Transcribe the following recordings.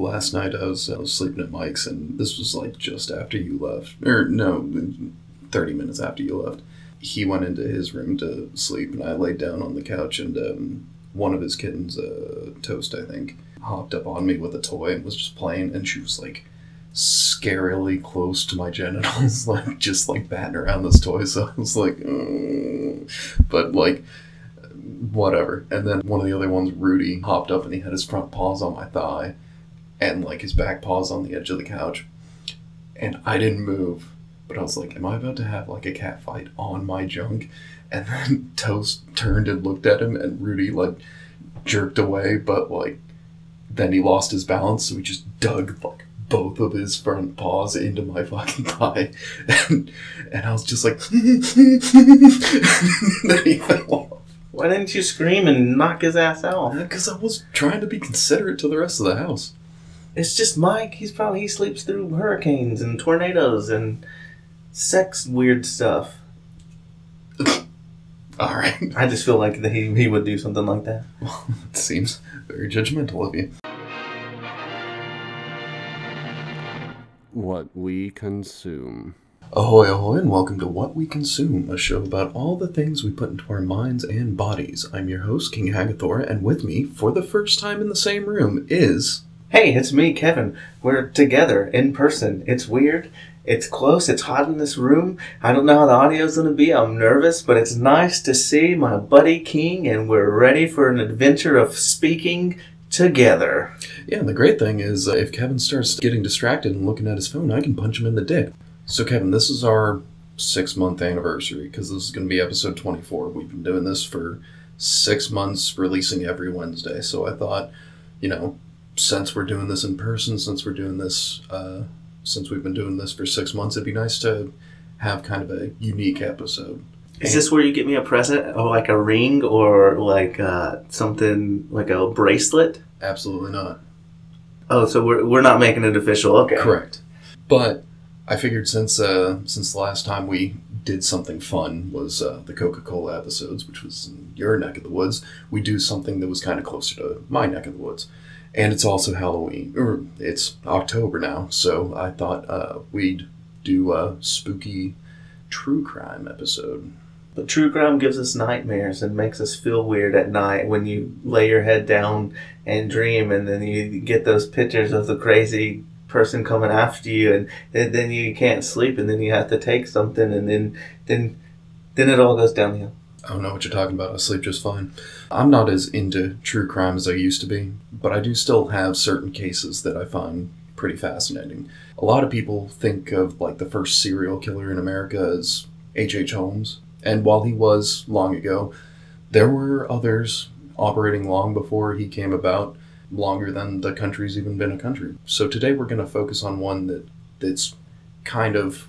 last night I was, I was sleeping at Mike's, and this was like just after you left, or no, thirty minutes after you left. He went into his room to sleep, and I laid down on the couch, and um, one of his kittens, uh, Toast, I think, hopped up on me with a toy and was just playing, and she was like scarily close to my genitals, like just like batting around this toy. So I was like, "Mm." but like whatever. And then one of the other ones, Rudy, hopped up and he had his front paws on my thigh and like his back paws on the edge of the couch. And I didn't move, but I was like, am I about to have like a cat fight on my junk? And then Toast turned and looked at him and Rudy like jerked away, but like then he lost his balance, so he just dug like both of his front paws into my fucking thigh. And, and I was just like, then he fell off. Why didn't you scream and knock his ass out? Because I was trying to be considerate to the rest of the house. It's just Mike. He's probably he sleeps through hurricanes and tornadoes and sex weird stuff. All right. I just feel like that he he would do something like that. Well, It seems very judgmental of you. What we consume. Ahoy, ahoy, and welcome to What We Consume, a show about all the things we put into our minds and bodies. I'm your host, King Hagathor, and with me, for the first time in the same room, is. Hey, it's me, Kevin. We're together in person. It's weird. It's close. It's hot in this room. I don't know how the audio's gonna be. I'm nervous, but it's nice to see my buddy King, and we're ready for an adventure of speaking together. Yeah, and the great thing is, uh, if Kevin starts getting distracted and looking at his phone, I can punch him in the dick. So, Kevin, this is our six month anniversary because this is going to be episode 24. We've been doing this for six months, releasing every Wednesday. So, I thought, you know, since we're doing this in person, since we're doing this, uh, since we've been doing this for six months, it'd be nice to have kind of a unique episode. Is this where you get me a present, or like a ring, or like uh, something like a bracelet? Absolutely not. Oh, so we're, we're not making it official. Okay. Correct. But I figured since uh, since the last time we did something fun was uh, the Coca Cola episodes, which was in your neck of the woods, we do something that was kind of closer to my neck of the woods. And it's also Halloween, or it's October now, so I thought uh, we'd do a spooky true crime episode. But true crime gives us nightmares and makes us feel weird at night when you lay your head down and dream, and then you get those pictures of the crazy person coming after you, and then, you can't sleep, and then you have to take something, and then then then it all goes downhill. I don't know what you're talking about. I sleep just fine. I'm not as into true crime as I used to be, but I do still have certain cases that I find pretty fascinating. A lot of people think of like the first serial killer in America as H.H. H. Holmes, and while he was long ago, there were others operating long before he came about, longer than the country's even been a country. So today we're going to focus on one that that's kind of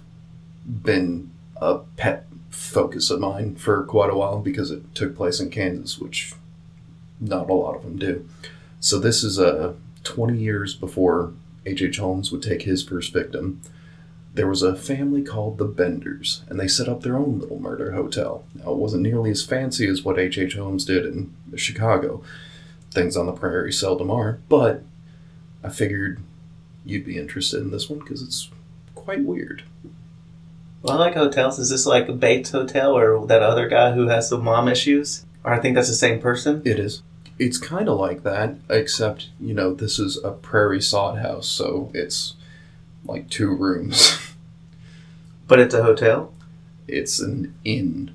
been a pet focus of mine for quite a while because it took place in Kansas, which not a lot of them do. So this is uh, 20 years before H.H. H. Holmes would take his first victim. There was a family called the Benders, and they set up their own little murder hotel. Now, it wasn't nearly as fancy as what H.H. H. Holmes did in Chicago. Things on the prairie seldom are, but I figured you'd be interested in this one because it's quite weird. Well, I like hotels. Is this like a Bates Hotel or that other guy who has some mom issues? Or I think that's the same person. It is. It's kind of like that, except, you know, this is a prairie sod house, so it's like two rooms. But it's a hotel, it's an inn,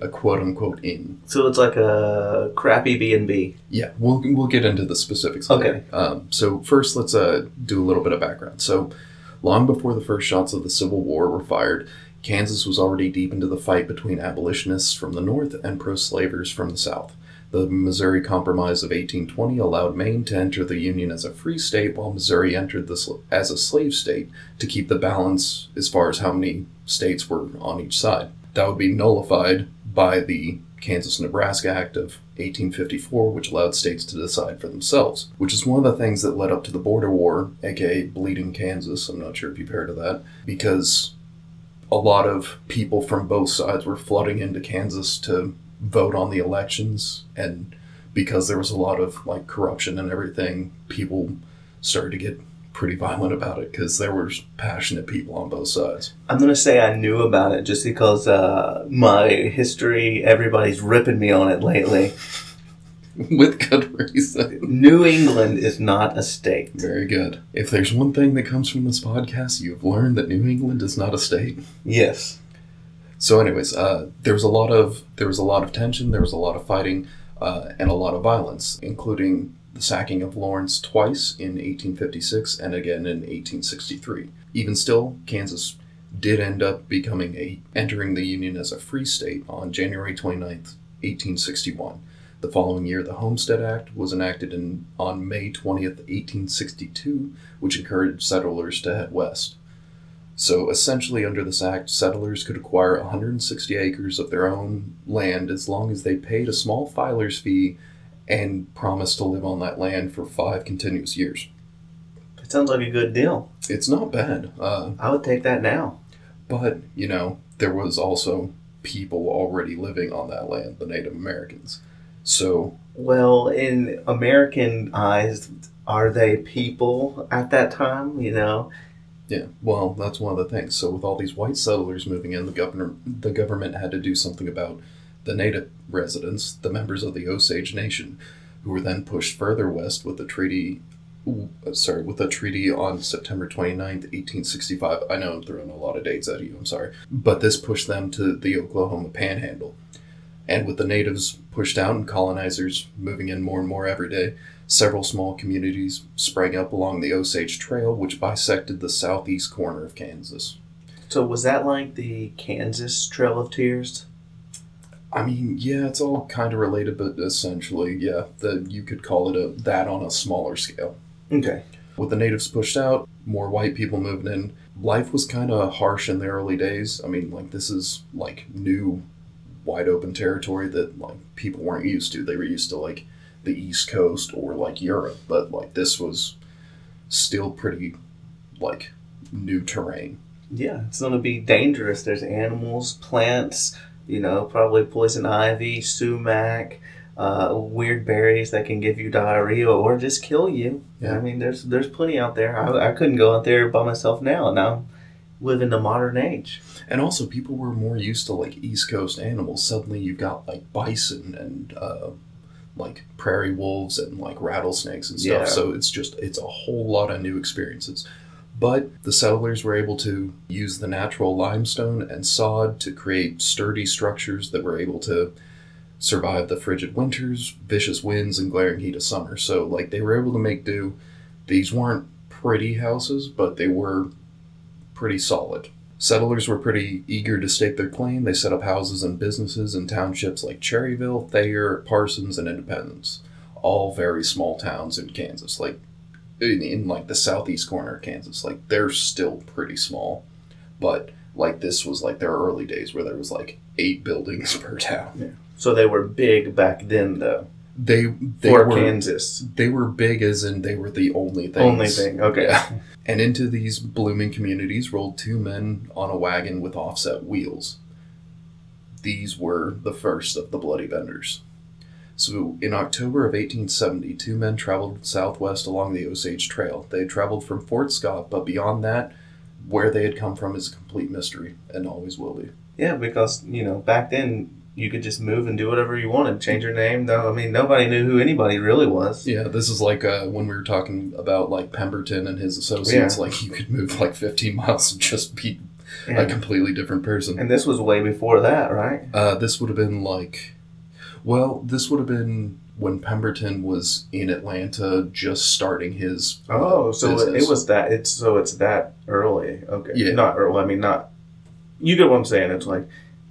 a quote unquote inn. so it's like a crappy B and B. Yeah, we'll, we'll get into the specifics later. Um, so, first, let's uh, do a little bit of background. So, long before the first shots of the Civil War were fired, Kansas was already deep into the fight between abolitionists from the North and pro slavers from the South. The Missouri Compromise of 1820 allowed Maine to enter the Union as a free state, while Missouri entered sl- as a slave state to keep the balance as far as how many states were on each side. That would be nullified by the Kansas Nebraska Act of 1854, which allowed states to decide for themselves, which is one of the things that led up to the Border War, aka Bleeding Kansas. I'm not sure if you've heard of that, because a lot of people from both sides were flooding into Kansas to vote on the elections, and because there was a lot of like corruption and everything, people started to get pretty violent about it because there were passionate people on both sides. I'm gonna say I knew about it just because uh, my history. Everybody's ripping me on it lately. With good reason. New England is not a state. Very good. If there's one thing that comes from this podcast, you've learned that New England is not a state. Yes. So, anyways, uh, there was a lot of there was a lot of tension, there was a lot of fighting, uh, and a lot of violence, including the sacking of Lawrence twice in 1856 and again in 1863. Even still, Kansas did end up becoming a entering the Union as a free state on January 29th, 1861. The following year, the Homestead Act was enacted in, on May 20th, 1862, which encouraged settlers to head west. So essentially, under this act, settlers could acquire 160 acres of their own land as long as they paid a small filer's fee and promised to live on that land for five continuous years. It sounds like a good deal. It's not bad, uh, I would take that now. but you know, there was also people already living on that land, the Native Americans. So Well, in American eyes, are they people at that time? You know, Yeah, well, that's one of the things. So with all these white settlers moving in, the governor, the government had to do something about the native residents, the members of the Osage Nation, who were then pushed further west with the treaty. uh, Sorry, with a treaty on September 29th, 1865. I know I'm throwing a lot of dates at you, I'm sorry. But this pushed them to the Oklahoma Panhandle. And with the natives pushed out and colonizers moving in more and more every day, several small communities sprang up along the Osage Trail, which bisected the southeast corner of Kansas. so was that like the Kansas Trail of Tears? I mean, yeah, it's all kind of related, but essentially, yeah, the, you could call it a that on a smaller scale. Okay. With the natives pushed out, more white people moving in, life was kind of harsh in the early days. I mean, like this is like new, wide open territory that like people weren't used to. They were used to like the East Coast or like Europe, but like this was still pretty like new terrain. Yeah, it's going to be dangerous. There's animals, plants, you know, probably poison ivy, sumac, uh, weird berries that can give you diarrhea or just kill you. Yeah. I mean, there's there's plenty out there. I, I couldn't go out there by myself now, and I'm living the modern age. And also, people were more used to like East Coast animals. Suddenly, you've got like bison and uh, like prairie wolves and like rattlesnakes and stuff. Yeah. So it's just it's a whole lot of new experiences. But the settlers were able to use the natural limestone and sod to create sturdy structures that were able to survive the frigid winters, vicious winds, and glaring heat of summer. So like they were able to make do. These weren't pretty houses, but they were pretty solid. Settlers were pretty eager to stake their claim. They set up houses and businesses in townships like Cherryvale, Thayer, Parsons, and Independence. All very small towns in Kansas, like in, in like the southeast corner of Kansas. Like they're still pretty small, but like this was like their early days where there was like eight buildings per town. So they were big back then, though, They they for were Kansas. they were big as in they were the only things. Only thing. Okay. Yeah. And into these blooming communities rolled two men on a wagon with offset wheels. These were the first of the Bloody Benders. So, in October of 1870, two men traveled southwest along the Osage Trail. They had traveled from Fort Scott, but beyond that, where they had come from is a complete mystery and always will be. Yeah, because you know back then you could just move and do whatever you wanted, change your name. Though I mean nobody knew who anybody really was. Yeah, this is like uh, when we were talking about like Pemberton and his associates. Like you could move like 15 miles and just be a completely different person. and this was way before that, right? Uh, this would have been like, well, this would have been when Pemberton was in Atlanta, just starting his. uh, Oh, so it, business. it was that. It's so it's that early. Okay. Yeah. Not early. I mean, not. You get what I'm saying? It's like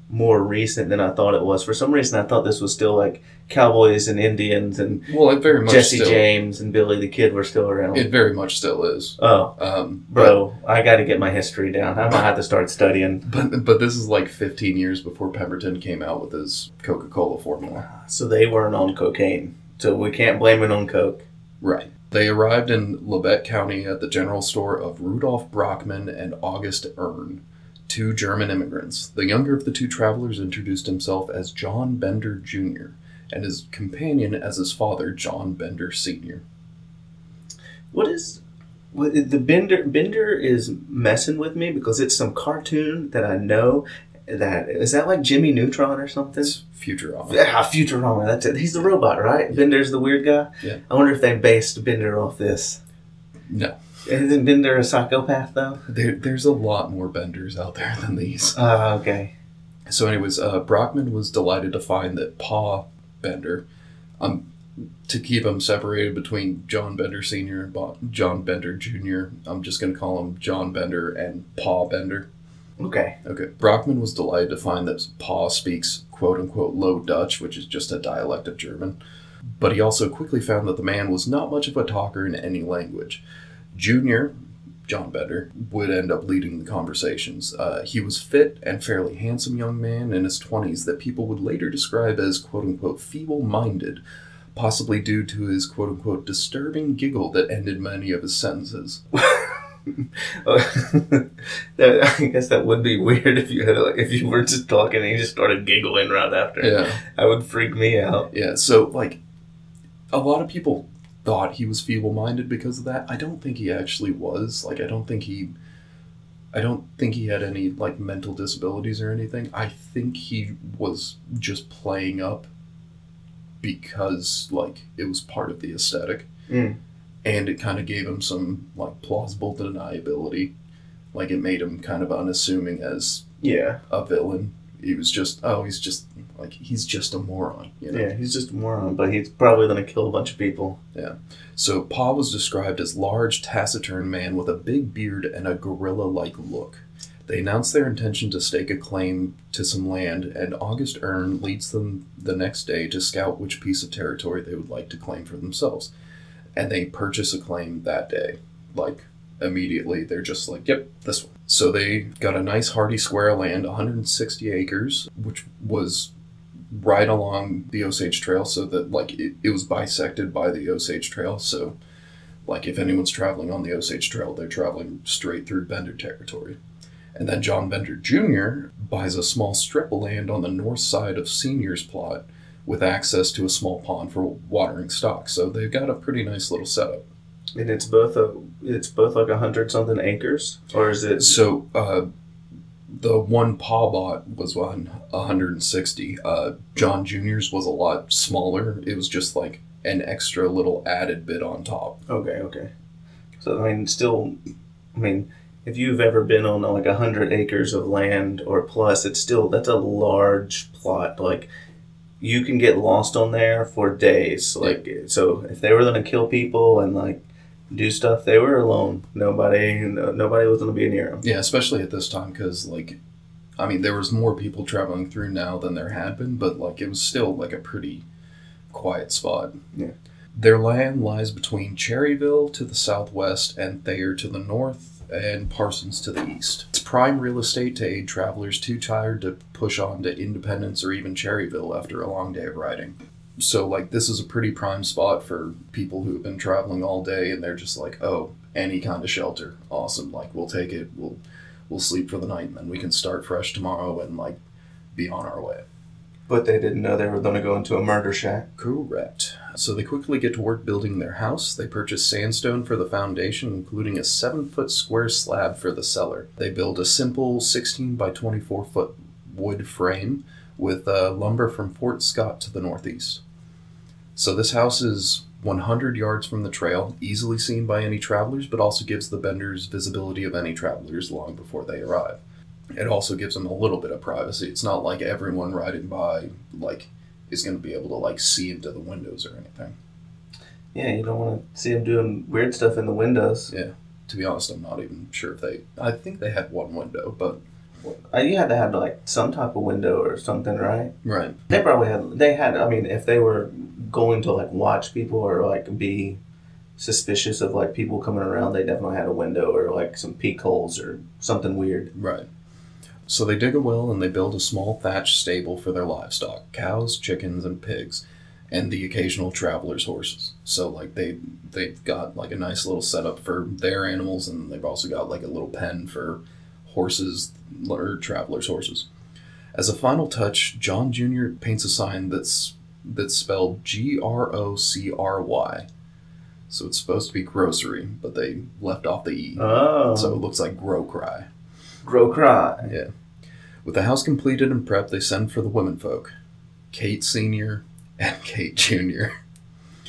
more recent than I thought it was. For some reason, I thought this was still like cowboys and Indians and Well, it very much Jesse still, James and Billy the Kid were still around. It very much still is. oh, Um, but, bro, I got to get my history down. I might have to start studying. but but this is like 15 years before Pemberton came out with his Coca Cola formula. So they weren't on cocaine. So we can't blame it on coke. Right. They arrived in Labette County at the general store of Rudolph Brockman and August Ern, two German immigrants. The younger of the two travelers introduced himself as John Bender Jr., and his companion as his father, John Bender Sr. What is the Bender? Bender is messing with me because it's some cartoon that I know. That is that like Jimmy Neutron or something? It's Futurama. Yeah, Futurama. That's it. He's the robot, right? Bender's the weird guy. Yeah. I wonder if they based Bender off this. No, Isn't Bender a psychopath though? there, there's a lot more benders out there than these. Uh, okay. So, anyways, uh, Brockman was delighted to find that Pa Bender, um, to keep him separated between John Bender Sr. and Bo- John Bender Jr., I'm just going to call him John Bender and Pa Bender. Okay. Okay. Brockman was delighted to find that Pa speaks quote unquote Low Dutch, which is just a dialect of German. But he also quickly found that the man was not much of a talker in any language. Junior, John Bender, would end up leading the conversations. Uh, he was fit and fairly handsome young man in his 20s that people would later describe as quote unquote feeble minded, possibly due to his quote unquote disturbing giggle that ended many of his sentences. that, I guess that would be weird if you had like, if you were just talking and you just started giggling right after. Yeah. That would freak me out. Yeah, so like a lot of people thought he was feeble-minded because of that. I don't think he actually was. Like I don't think he I don't think he had any like mental disabilities or anything. I think he was just playing up because like it was part of the aesthetic Mm. and it kind of gave him some like plausible deniability. Like it made him kind of unassuming as Yeah. a villain. He was just oh, he's just like he's just a moron, you know. Yeah. He's just a moron, but he's probably gonna kill a bunch of people. Yeah. So Pa was described as large, taciturn man with a big beard and a gorilla-like look. They announced their intention to stake a claim to some land, and August Earn leads them the next day to scout which piece of territory they would like to claim for themselves. And they purchase a claim that day. Like, immediately, they're just like, yep, this one. So they got a nice hardy square of land, 160 acres, which was right along the Osage Trail, so that like it, it was bisected by the Osage Trail. So, like if anyone's traveling on the Osage Trail, they're traveling straight through Bender territory. And then John Bender Jr. buys a small strip of land on the north side of Senior's plot with access to a small pond for watering stock. So they've got a pretty nice little setup. And it's both a it's both like a hundred something acres, or is it? So uh, the one Pa bought was on 160. Uh, John Jr.'s was a lot smaller. It was just like an extra little added bit on top. Okay, okay. So I mean, still, I mean, if you've ever been on like a hundred acres of land or plus, it's still that's a large plot. Like you can get lost on there for days. Like so, if they were gonna kill people and like do stuff, they were alone. Nobody, no, nobody was gonna be near them. Yeah, especially at this time because like, I mean, there was more people traveling through now than there had been, but like it was still like a pretty quiet spot. Yeah. Their land lies between Cherryvale to the southwest and Thayer to the north and Parsons to the east. It's prime real estate to aid travelers too tired to push on to Independence or even Cherryvale after a long day of riding. So like this is a pretty prime spot for people who have been traveling all day and they're just like, "Oh, any kind of shelter. Awesome. Like we'll take it. We'll we'll sleep for the night and then we can start fresh tomorrow and like be on our way." But they didn't know they were gonna go into a murder shack. Correct. So they quickly get to work building their house. They purchase sandstone for the foundation, including a seven foot square slab for the cellar. They build a simple 16 by 24 foot wood frame with uh, lumber from Fort Scott to the northeast. So this house is 100 yards from the trail, easily seen by any travelers, but also gives the benders visibility of any travelers long before they arrive. It also gives them a little bit of privacy. It's not like everyone riding by like is going to be able to like see into the windows or anything. Yeah, you don't want to see them doing weird stuff in the windows. Yeah. To be honest, I'm not even sure if they. I think they had one window, but Uh, You had to have like some type of window or something, right? right. They probably had. They had. I mean, if they were going to like watch people or like be suspicious of like people coming around, they definitely had a window or like some peek holes or something weird. Right. So they dig a well and they build a small thatched stable for their livestock cows, chickens, and pigs, and the occasional traveler's horses. So, like, they, they've got like a nice little setup for their animals, and they've also got like a little pen for horses or traveler's horses. As a final touch, John Jr. paints a sign that's, that's spelled G R O C R Y. So it's supposed to be grocery, but they left off the E. Oh. So it looks like grow cry. grow cry. Yeah. With the house completed and prepped, they send for the women folk Kate Sr. and Kate Jr.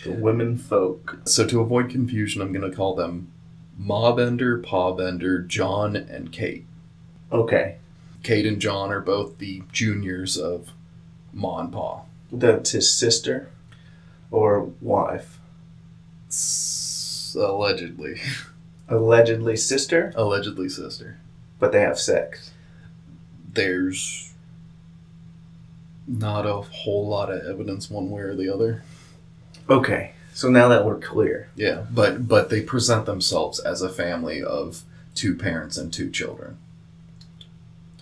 The women folk. So to avoid confusion, I'm going to call them Ma Bender, Pa Bender, John, and Kate. Okay. Kate and John are both the juniors of Ma and Pa. That's his sister or wife. S- allegedly. Allegedly sister, Allegedly sister. but they have sex. There's not a whole lot of evidence one way or the other. Okay. So now that we're clear. Yeah, but but they present themselves as a family of two parents and two children.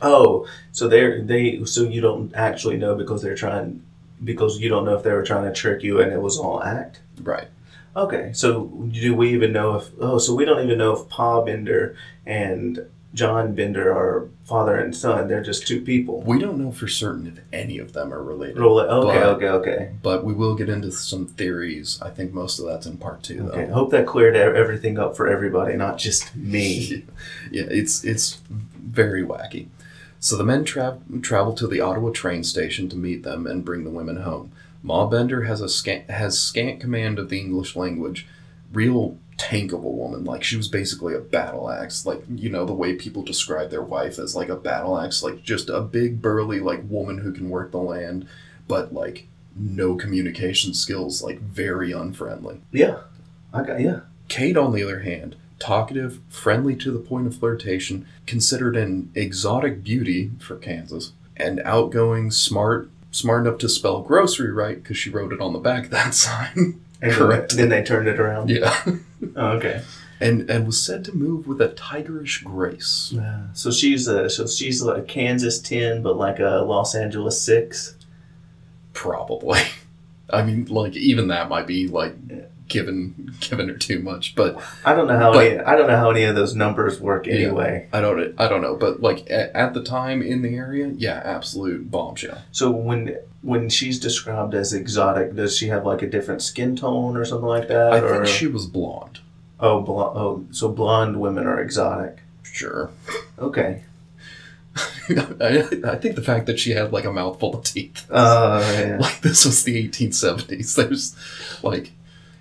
Oh, so they're they so you don't actually know because they're trying because you don't know if they were trying to trick you and it was all act. Right. Okay, so do we even know if oh so we don't even know if Pa Bender and John Bender are father and son. They're just two people. We don't know for certain if any of them are related. It. Okay, But- okay, okay. But we will get into some theories. I think most of that's in part two, though. Okay. I hope that cleared everything up for everybody, not just me. yeah, it's it's very wacky. So the men tra- travel to the Ottawa train station to meet them and bring the women home. Ma Bender has a scant, has scant command of the English language. Real tank of a woman. Like she was basically a battle axe. Like you know the way people describe their wife as like a battle axe. Like just a big burly like woman who can work the land, but like no communication skills. Like very unfriendly. yeah, I got yeah. Kate, on the other hand, talkative, friendly to the point of flirtation, considered an exotic beauty for Kansas, and outgoing, smart, smart enough to spell grocery right because she wrote it on the back of that sign. And Correct. Then, they turned it around. yeah, Oh, okay. and and was said to move with a tigerish grace. Yeah. So she's a so she's like a Kansas ten, but like a Los Angeles six. Probably. I mean, like even that might be like. Given given her too much, but I don't know how But- any I don't know how any of those numbers work Yeah. anyway. I don't I don't know. But like at, at the time in the area, yeah, absolute bombshell. So when when she's described as exotic, does she have like a different skin tone or something like that? I or think she was blonde. oh, blo- oh, so blonde women are exotic. Sure. Okay. I, I think the fact that she had like a mouthful of teeth. Uh, yeah. Like this was the 1870s. There's like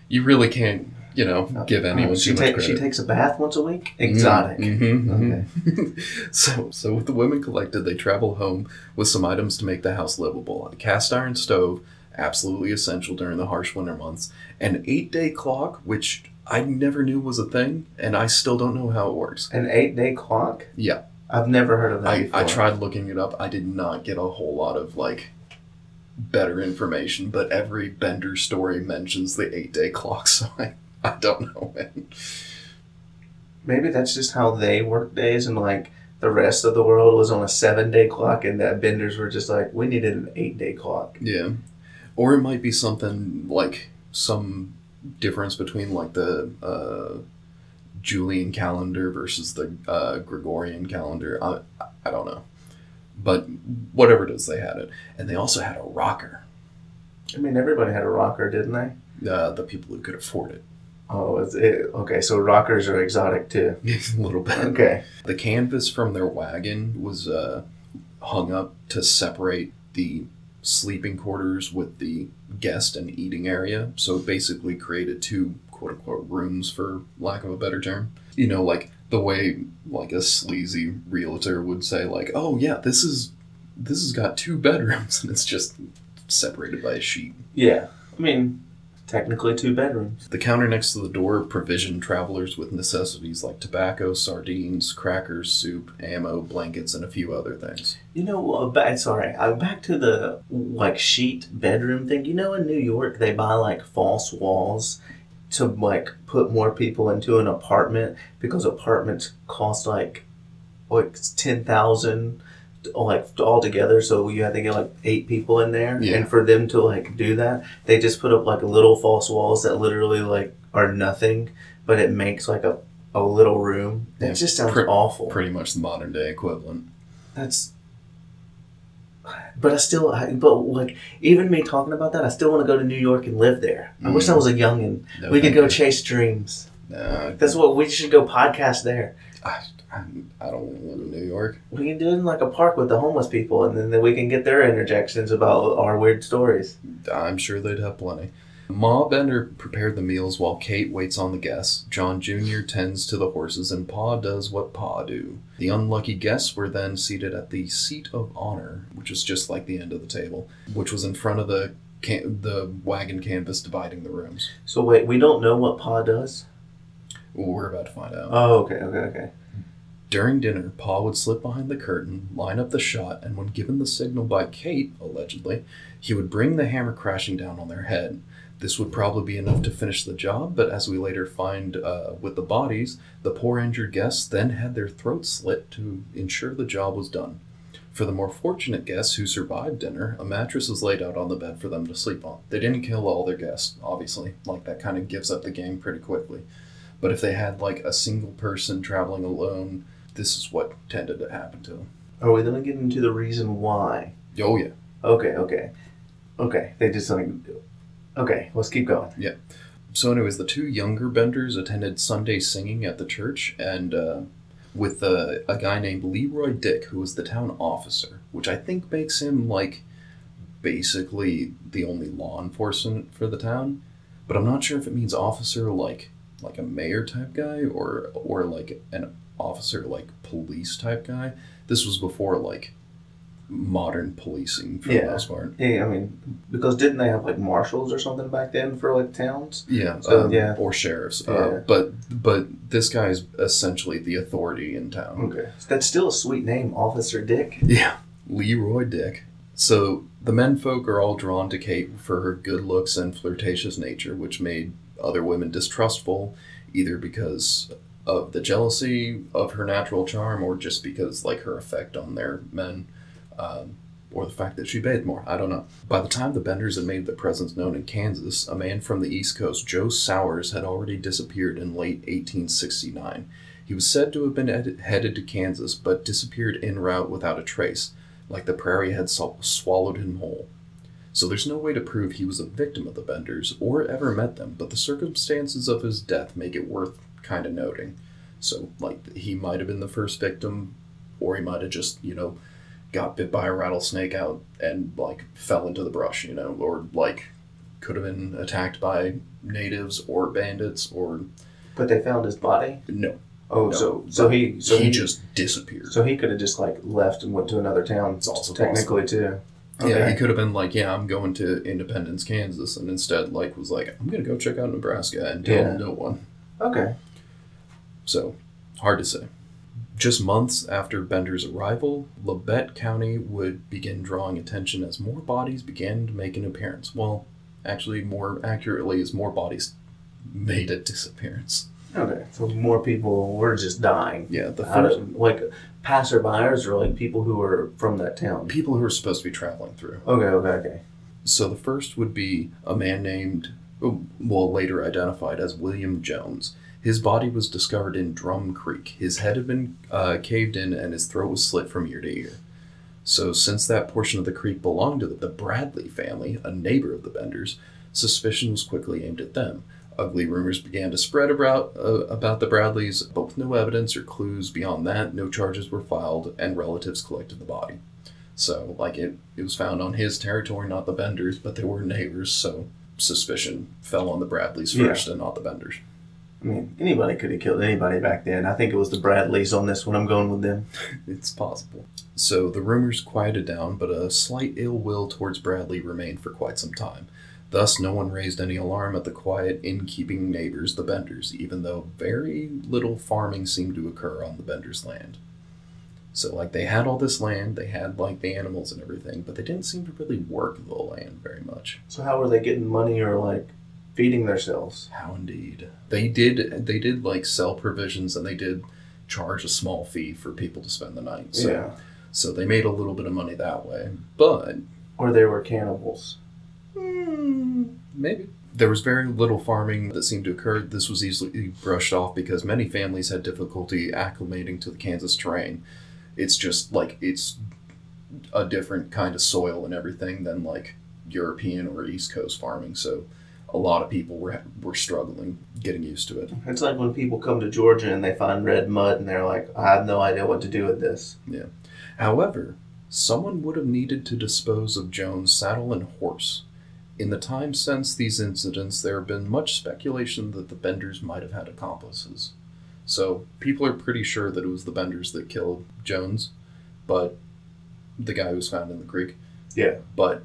you really can't, you know, give anyone Oh, she too much takes credit. she takes a bath once a week. Exotic. Mhm, Okay. mhm. so, so with the women collected, they travel home with some items to make the house livable: a cast iron stove, absolutely essential during the harsh winter months, an eight-day clock, which I never knew was a thing, and I still don't know how it works. An eight day clock. Yeah. I've never heard of that I, before. I tried looking it up. I did not get a whole lot of like better information, but every Bender story mentions the eight day clock, so I, I don't know, man. Maybe that's just how they work days, and like the rest of the world was on a seven day clock, and that benders were just like, we needed an eight day clock. Yeah. Or it might be something like some difference between like the uh, Julian calendar versus the uh, Gregorian calendar. I, I don't know. But whatever it is, they had it. And they also had a rocker, I mean, everybody had a rocker, didn't they? uh, the people who could afford it. Oh, it's it, okay. So rockers are exotic too. a little bit. Okay. The canvas from their wagon was uh, hung up to separate the sleeping quarters with the guest and eating area. So it basically created two quote unquote rooms, for lack of a better term. You know, like the way like a sleazy realtor would say, like, "Oh yeah, this is this has got two bedrooms," and it's just separated by a sheet. Yeah. I mean, technically two bedrooms. The counter next to the door provisioned travelers with necessities like tobacco, sardines, crackers, soup, ammo, blankets, and a few other things. You know, uh, back, sorry, uh, back to the like sheet bedroom thing. You know, in New York, they buy like false walls to like put more people into an apartment because apartments cost like like ten thousand like all together. So you have to get like eight people in there, Yeah. and for them to like do that, they just put up like little false walls that literally like are nothing, but it makes like a a little room. That Yeah, just sounds pre- awful. Pretty much the modern day equivalent. That's But I still, I, but like, even me talking about that, I still want to go to New York and live there. I wish I mm. was a youngin. No, we could go you. chase dreams. Nah, That's what we should go podcast there. I, I, I don't want to live in New York. We can do it in like a park with the homeless people, and then we can get their interjections about our weird stories. I'm sure they'd have plenty. Ma Bender prepared the meals while Kate waits on the guests. John Jr. tends to the horses, and Pa does what Pa do. The unlucky guests were then seated at the seat of honor, which is just like the end of the table, which was in front of the can- the wagon canvas dividing the rooms. So wait, we don't know what Pa does. Well, we're about to find out. Oh, okay, okay, okay. During dinner, Pa would slip behind the curtain, line up the shot, and when given the signal by Kate, allegedly, he would bring the hammer crashing down on their head. This would probably be enough to finish the job, but as we later find uh, with the bodies, the poor injured guests then had their throats slit to ensure the job was done. For the more fortunate guests who survived dinner, a mattress was laid out on the bed for them to sleep on. They didn't kill all their guests, obviously, like that kind of gives up the game pretty quickly. But if they had like a single person traveling alone, this is what tended to happen to them. Are we gonna get into the reason why? Oh yeah. Okay, okay, okay. They did like. Okay, let's keep going. Yeah. So, anyways, the two younger Benders attended Sunday singing at the church, and uh, with uh, a guy named Leroy Dick, who was the town officer, which I think makes him like basically the only law enforcement for the town. But I'm not sure if it means officer like like a mayor type guy or or like an officer like police type guy. This was before like modern policing for Yeah. the most part. Yeah, I mean, because didn't they have like marshals or something back then for like towns? Yeah, So, um, yeah. or sheriffs. Yeah. Uh, but but this guy is essentially the authority in town. Okay, that's still a sweet name, Officer Dick. Yeah, Leroy Dick. So the menfolk are all drawn to Kate for her good looks and flirtatious nature, which made other women distrustful, either because of the jealousy of her natural charm or just because like her effect on their men. Um, or the fact that she bathed more. I don't know. By the time the Benders had made their presence known in Kansas, a man from the East Coast, Joe Sowers, had already disappeared in late 1869. He was said to have been ed- headed to Kansas, but disappeared en route without a trace, like the prairie had sw- swallowed him whole. So there's no way to prove he was a victim of the Benders or ever met them, but the circumstances of his death make it worth kind of noting. So, like, he might have been the first victim, or he might have just, you know, got bit by a rattlesnake out and like fell into the brush, you know, or like could have been attacked by natives or bandits or But they found his body. no, Oh, No. so so he so he, just disappeared. so he could have just like left and went to another town. It's also technically too. Yeah, he could have been like, yeah, I'm going to Independence, Kansas, and instead like was like, I'm gonna go check out Nebraska and tell Yeah. no one. Okay. So hard to say. Just months after Bender's arrival, Labette County would begin drawing attention as more bodies began to make an appearance. Well, actually, more accurately, as more bodies made a disappearance. Okay. So more people were just dying. Yeah, the first like passerbyers or like people who were from that town. people who were supposed to be traveling through. Okay. Okay. Okay. So the first would be a man named, oh, well, later identified as William Jones. His body was discovered in Drum Creek. His head had been uh, caved in and his throat was slit from ear to ear. So, since that portion of the creek belonged to the Bradley family, a neighbor of the Benders, suspicion was quickly aimed at them. Ugly rumors began to spread about uh, about the Bradleys, but with no evidence or clues beyond that, no charges were filed, and relatives collected the body. So, like it, it was found on his territory, not the Benders, but they were neighbors, so suspicion fell on the Bradleys Yeah. first and not the Benders. I mean, anybody could have killed anybody back then. I think it was the Bradleys on this one. I'm going with them. It's possible. So the rumors quieted down, but a slight ill will towards Bradley remained for quite some time. Thus, no one raised any alarm at the quiet, innkeeping neighbors, the Benders, even though very little farming seemed to occur on the Benders' land. So, like, they had all this land, they had, like, the animals and everything, but they didn't seem to really work the land very much. So how were they getting money or like feeding themselves? How indeed. They did, they did, like, sell provisions and they did charge a small fee for people to spend the night. So, yeah. So they made a little bit of money that way. But Or they were cannibals. mm, maybe. There was very little farming that seemed to occur. This was easily brushed off because many families had difficulty acclimating to the Kansas terrain. It's just like it's a different kind of soil and everything than like European or East Coast farming. So a lot of people were were struggling getting used to it. It's like when people come to Georgia and they find red mud and they're like, I have no idea what to do with this. Yeah. However, someone would have needed to dispose of Jones' saddle and horse. In the time since these incidents, there have been much speculation that the Benders might have had accomplices. So people are pretty sure that it was the Benders that killed Jones, but the guy who was found in the creek. Yeah. But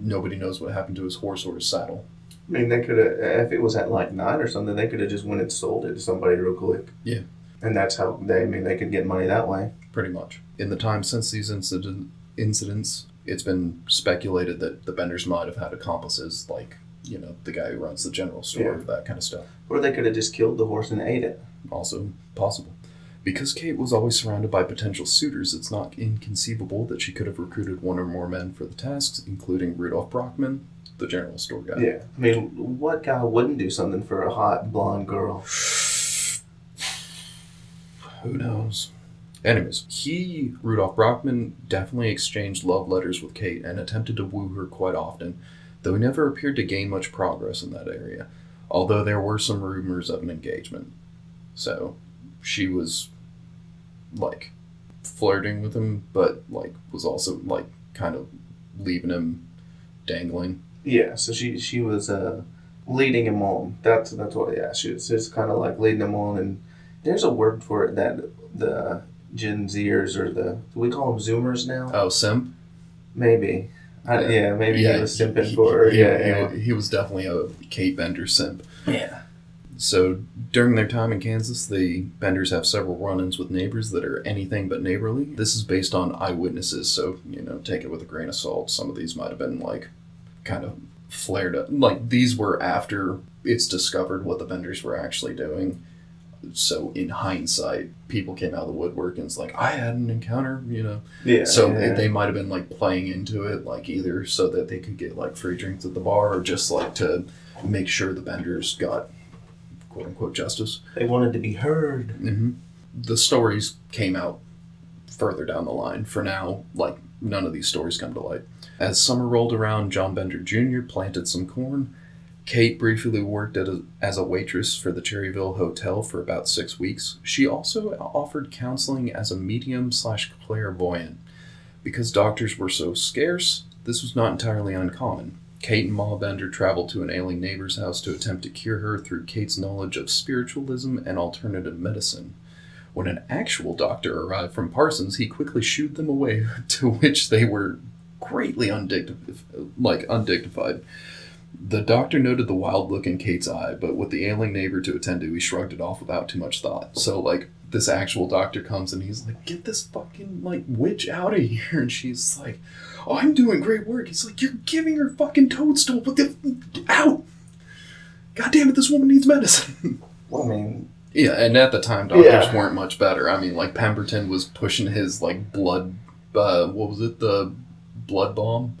nobody knows what happened to his horse or his saddle. I mean, they could have, if it was at like nine or something, they could have just went and sold it to somebody real quick. Yeah. And that's how they, I mean, they could get money that way. Pretty much. In the time since these incident, incidents, it's been speculated that the Benders might have had accomplices, like, you know, the guy who runs the general store, Yeah. that kind of stuff. Or they could have just killed the horse and ate it. Also possible. Because Kate was always surrounded by potential suitors, it's not inconceivable that she could have recruited one or more men for the tasks, including Rudolf Brockman, the general store guy. Yeah. I mean, what guy wouldn't do something for a hot blonde girl? Who knows? Anyways, he, Rudolf Brockman, definitely exchanged love letters with Kate and attempted to woo her quite often, though he never appeared to gain much progress in that area, although there were some rumors of an engagement. So, she was, like, flirting with him, but, like, was also, like, kind of leaving him dangling. Yeah. So she she was uh, leading him on. That's that's what. Yeah. She was just kind of like leading him on, and there's a word for it that the Gen Zers or the do we call them Zoomers now? Oh, simp? Maybe. I, Yeah. yeah. Maybe he was simping he- for her. he- yeah. he- yeah. he was definitely a Kate Bender simp. Yeah. So during their time in Kansas, the Benders have several run-ins with neighbors that are anything but neighborly. This is based on eyewitnesses, so you know, take it with a grain of salt. Some of these might have been like kind of flared up. Like these were after it's discovered what the Benders were actually doing. So in hindsight, people came out of the woodwork and it's like, I had an encounter, you know. Yeah. So yeah. they might have been like playing into it, like either so that they could get like free drinks at the bar, or just like to make sure the Benders got quote unquote justice. they wanted to be heard. hmm The stories came out further down the line. For now, like none of these stories come to light. As summer rolled around, John Bender Jr. planted some corn. Kate briefly worked at a, as a waitress for the Cherryvale Hotel for about six weeks. She also offered counseling as a medium slash clairvoyant. Because doctors were so scarce, this was not entirely uncommon. Kate and Ma Bender traveled to an ailing neighbor's house to attempt to cure her through Kate's knowledge of spiritualism and alternative medicine. When an actual doctor arrived from Parsons, he quickly shooed them away, to which they were greatly undignified. Like undignified. The doctor noted the wild look in Kate's eye, but with the ailing neighbor to attend to, he shrugged it off without too much thought. So, like, this actual doctor comes and he's like, "Get this fucking like witch out of here," and she's like, "Oh, I'm doing great work." He's like, "You're giving her fucking toadstool. What the out? God damn it, this woman needs medicine." Well, I mean, Yeah, and at the time, doctors Yeah. weren't much better. I mean, like Pemberton was pushing his like blood. Uh, what was it? The blood balm,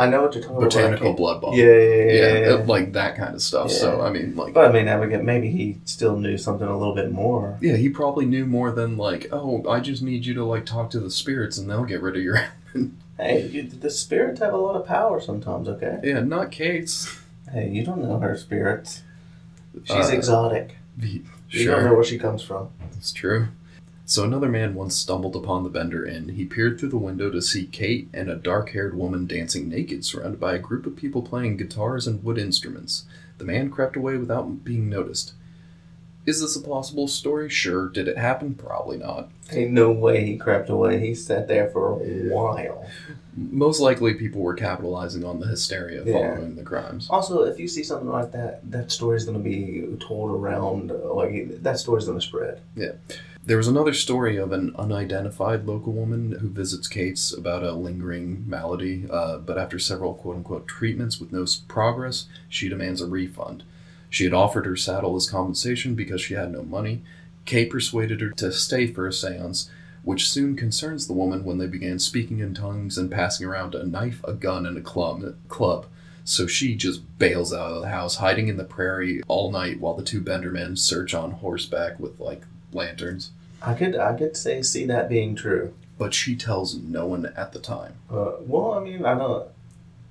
I know what you're talking about. botanical blood balm. Yeah, yeah, yeah, yeah, yeah, like that kind of stuff. So I mean, like, But I mean, I get maybe he still knew something a little bit more. yeah, he probably knew more than like, oh, I just need you to like talk to the spirits and they'll get rid of your. Hey, you, the spirits have a lot of power sometimes. Okay. yeah, not Kate's. Hey, you don't know her spirits. She's Uh, exotic. The- You don't know where she comes from. it's true. So another man once stumbled upon the Bender Inn. He peered through the window to see Kate and a dark-haired woman dancing naked, surrounded by a group of people playing guitars and wood instruments. The man crept away without being noticed. Is this a plausible story? Sure. Did it happen? Probably not. Ain't no way he crept away. He sat there for a while. Most likely, people were capitalizing on the hysteria Yeah. following the crimes. Also, if you see something like that, that story's gonna be told around. uh, Like that story's gonna spread. There was another story of an unidentified local woman who visits Kate's about a lingering malady, uh, but after several quote unquote treatments with no progress, she demands a refund. She had offered her saddle as compensation because she had no money. Kate persuaded her to stay for a seance, which soon concerns the woman when they began speaking in tongues and passing around a knife, a gun, and a club. club. So she just bails out of the house, hiding in the prairie all night while the two Bender men search on horseback with like lanterns. I could I could say see that being true. but she tells no one at the time. Uh, well, I mean, I don't.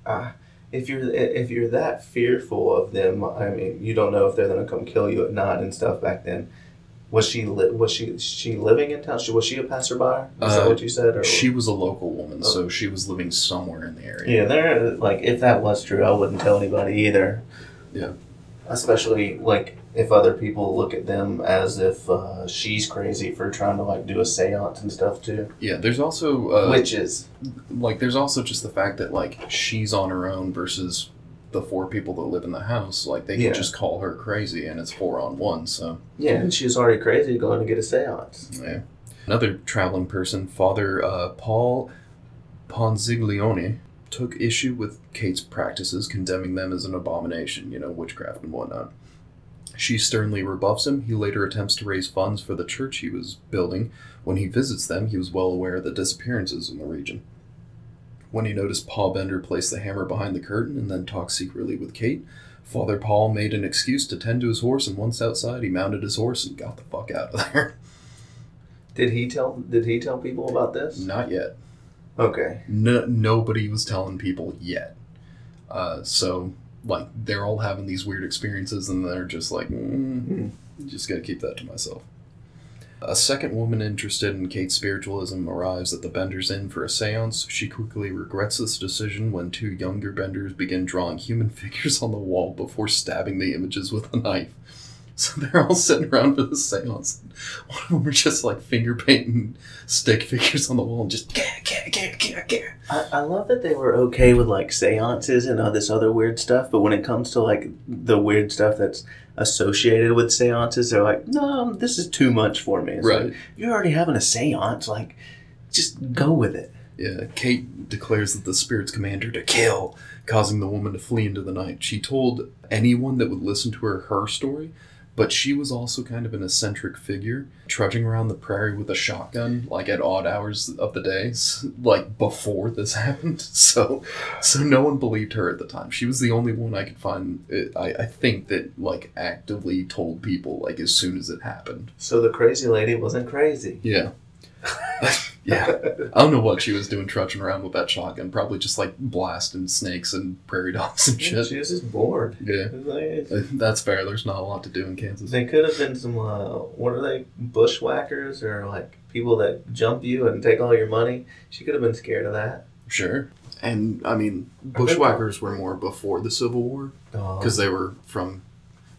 Uh, if you're if you're that fearful of them, I mean, you don't know if they're gonna come kill you at night and stuff. Back then, was she li- was she she living in town? She, was she a passerby? Is that Uh, what you said? Or She was a local woman, Oh. so she was living somewhere in the area. yeah, there. Like, if that was true, I wouldn't tell anybody either. Yeah. Especially like if other people look at them as if uh, she's crazy for trying to like do a séance and stuff too. Yeah, there's also uh, Witches. like there's also just the fact that like she's on her own versus the four people that live in the house. Like they can Yeah. just call her crazy, and it's four on one. So Yeah, and she was already crazy going to get a séance. yeah. Another traveling person, Father uh, Paul Ponziglione, took issue with Kate's practices, condemning them as an abomination. You know, witchcraft and whatnot. She sternly rebuffs him. He later attempts to raise funds for the church he was building. When he visits them, he was well aware of the disappearances in the region. When he noticed Paul Bender place the hammer behind the curtain and then talk secretly with Kate, Father Paul made an excuse to tend to his horse, and once outside, he mounted his horse and got the fuck out of there. Did he tell? Did he tell people about this? Not yet. Okay. No, nobody was telling people yet. Uh, so, like, they're all having these weird experiences, and they're just like, mm, just gotta keep that to myself. A second woman interested in Kate's spiritualism arrives at the Benders Inn for a seance. She quickly regrets this decision when two younger Benders begin drawing human figures on the wall before stabbing the images with a knife. So they're all sitting around for the seance. One of them are just like finger painting stick figures on the wall and just, gah, gah, gah, gah, gah. I, I love that they were okay with like seances and all this other weird stuff, but when it comes to like the weird stuff that's associated with seances, they're like, no, this is too much for me. It's Right. like, you're already having a seance, like, just go with it. Yeah, Kate declares that the spirits command her to kill, causing the woman to flee into the night. She told anyone that would listen to her her story, but she was also kind of an eccentric figure, trudging around the prairie with a shotgun, like at odd hours of the day, like before this happened. So, so no one believed her at the time. She was the only one I could find. uh, I, I think that like actively told people like as soon as it happened. So the crazy lady wasn't crazy. Yeah. yeah. I don't know what she was doing trudging around with that shotgun. Probably just like blasting snakes and prairie dogs and shit. She was just bored. Yeah. Like- That's fair. There's not a lot to do in Kansas. They could have been some, uh, what are they, bushwhackers or like people that jump you and take all your money. She could have been scared of that. Sure. And I mean, bushwhackers were more before the Civil War because they were from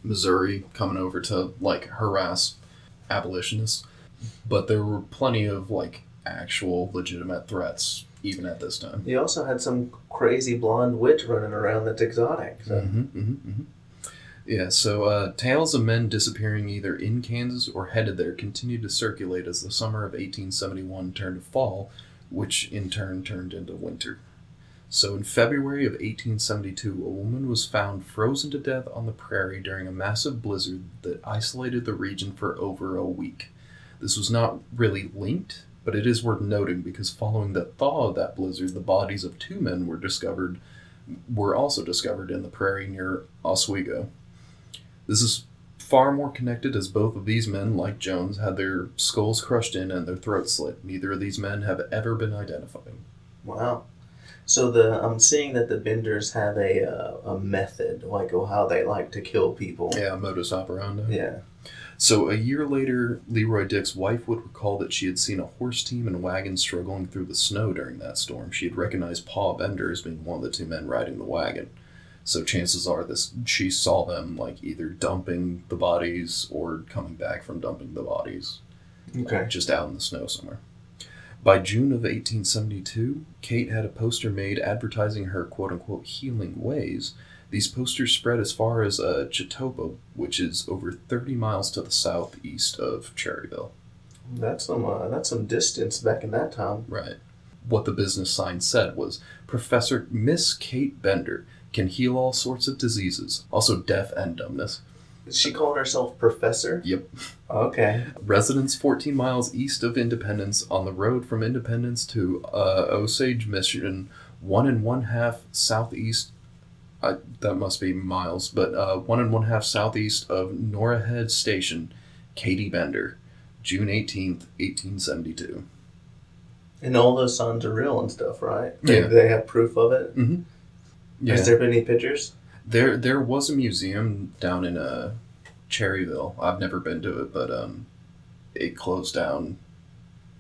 Missouri coming over to like harass abolitionists. But there were plenty of like actual legitimate threats even at this time. You also had some crazy blonde witch running around that's exotic. So. hmm hmm hmm Yeah, so uh, tales of men disappearing either in Kansas or headed there continued to circulate as the summer of 1871 turned to fall, which in turn turned into winter. So in February of 1872, a woman was found frozen to death on the prairie during a massive blizzard that isolated the region for over a week. This was not really linked, but it is worth noting because following the thaw of that blizzard, the bodies of two men were discovered were also discovered in the prairie near Oswego. This is far more connected as both of these men, like Jones, had their skulls crushed in and their throats slit. Neither of these men have ever been identified. Wow. So the I'm seeing that the Benders have a uh, a method, like how they like to kill people. Yeah, modus operandi. Yeah. So a year later, Leroy Dick's wife would recall that she had seen a horse team and wagon struggling through the snow during that storm. She had recognized Paul Bender as being one of the two men riding the wagon. So chances are this she saw them like either dumping the bodies or coming back from dumping the bodies. Okay. just out in the snow somewhere. By June of 1872, Kate had a poster made advertising her quote unquote healing ways. These posters spread as far as uh, Chetopa, which is over 30 miles to the southeast of Cherryvale. That's some uh, that's some distance back in that time. Right. What the business sign said was Professor Miss Kate Bender can heal all sorts of diseases, also deaf and dumbness. Is She called herself Professor. Yep. Okay. Residence 14 miles east of Independence on the road from Independence to uh, Osage Mission, one and one half southeast. Uh, that must be miles, but uh, one and one half southeast of Norahead Station, Katie Bender, June 18th, 1872. And all those signs are real and stuff, right? Yeah. They, they have proof of it. Mm-hmm. Yeah. Has there been any pictures? There, there was a museum down in uh, Cherryvale. I've never been to it, but um, it closed down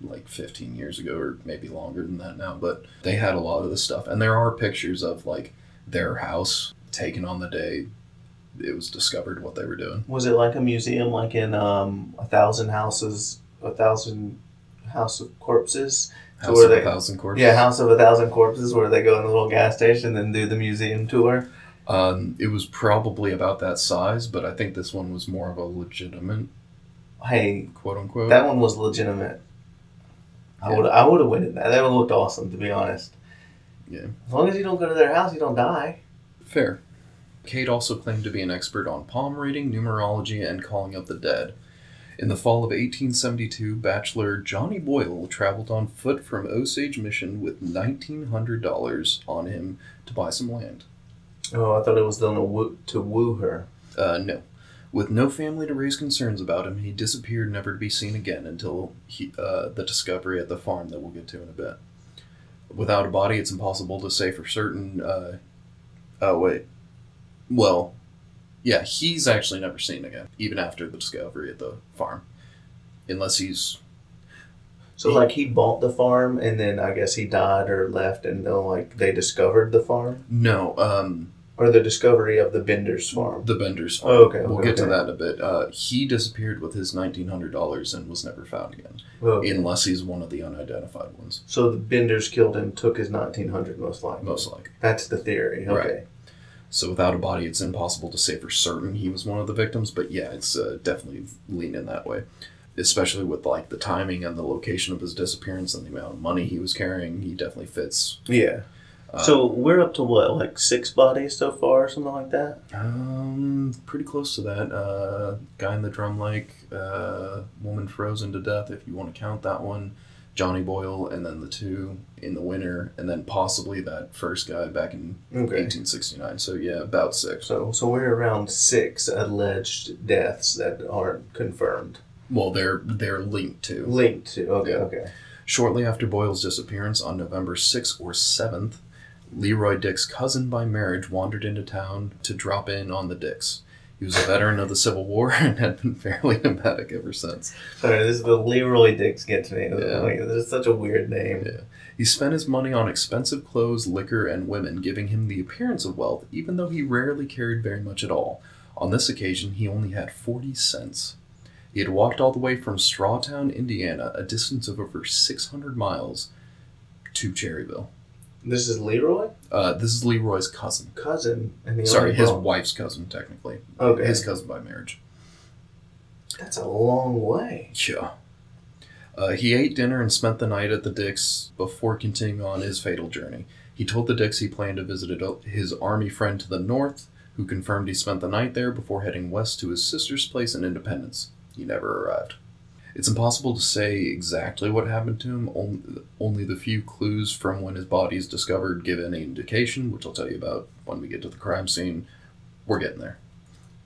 like 15 years ago, or maybe longer than that now. But they had a lot of this stuff, and there are pictures of like their house taken on the day it was discovered what they were doing. Was it like a museum, like in um, a thousand houses, a thousand house of corpses? House were of a Thousand Corpses. Yeah, House of a Thousand Corpses, where they go in the little gas station and do the museum tour. Um, it was probably about that size, but I think this one was more of a legitimate Hey, quote unquote. that one was legitimate. I Yeah. would I would have went in that. That one looked awesome, to be honest. Yeah. As long as you don't go to their house, you don't die. Fair. Kate also claimed to be an expert on palm reading, numerology, and calling up the dead. In the fall of 1872, bachelor Johnny Boyle traveled on foot from Osage Mission with $1,900 on him to buy some land. Oh, I thought it was done to woo, to woo her. Uh, no. With no family to raise concerns about him, he disappeared never to be seen again until he, uh, the discovery at the farm that we'll get to in a bit. Without a body, it's impossible to say for certain. Uh, oh, wait. Well, yeah, he's actually never seen again, even after the discovery at the farm. Unless he's. So like he bought the farm and then I guess he died or left and then like they discovered the farm No, um, or the discovery of the Bender's farm. the Bender's farm. Oh, okay, We'll okay, get to that in a bit. Uh, he disappeared with his $1,900 and was never found again, Okay. unless he's one of the unidentified ones, So the Benders killed him, took his nineteen hundred most likely. most likely. That's the theory. Right. Okay. So without a body, it's impossible to say for certain he was one of the victims. But yeah, it's uh, definitely leaning that way, especially with like the timing and the location of his disappearance and the amount of money he was carrying. He definitely fits. Yeah. Uh, so we're up to what, like six bodies so far, or something like that. um, pretty close to that. Uh, guy in the drum like, uh, woman frozen to death, if you want to count that one. Johnny Boyle, and then the two in the winter, and then possibly that first guy back in Okay. 1869. So yeah, about six. So so we're around six alleged deaths that aren't confirmed, Well, they're they're linked to. linked to. Okay. Yeah. Okay. Shortly after Boyle's disappearance on November 6th or 7th, Leroy Dick's cousin by marriage wandered into town to drop in on the Dicks. He was a veteran of the Civil War and had been fairly nomadic ever since. Sorry, this is the Leroy Dix get to me. Yeah. Oh like, this is such a weird name. Yeah. He spent his money on expensive clothes, liquor, and women, giving him the appearance of wealth, even though he rarely carried very much at all. On this occasion, he only had 40 cents. He had walked all the way from Strawtown, Indiana, a distance of over 600 miles, to Cherryvale. This is Leroy Uh, this is Leroy's cousin. cousin and the Sorry, his wife's cousin, technically. Okay. His cousin by marriage. That's a long way. Yeah. Uh, he ate dinner and spent the night at the Dicks before continuing on his fatal journey. He told the Dicks he planned to visit his army friend to the north, who confirmed he spent the night there before heading west to his sister's place in Independence. He never arrived. It's impossible to say exactly what happened to him. Only, the few clues from when his body is discovered give any indication, which I'll tell you about when we get to the crime scene. We're getting there.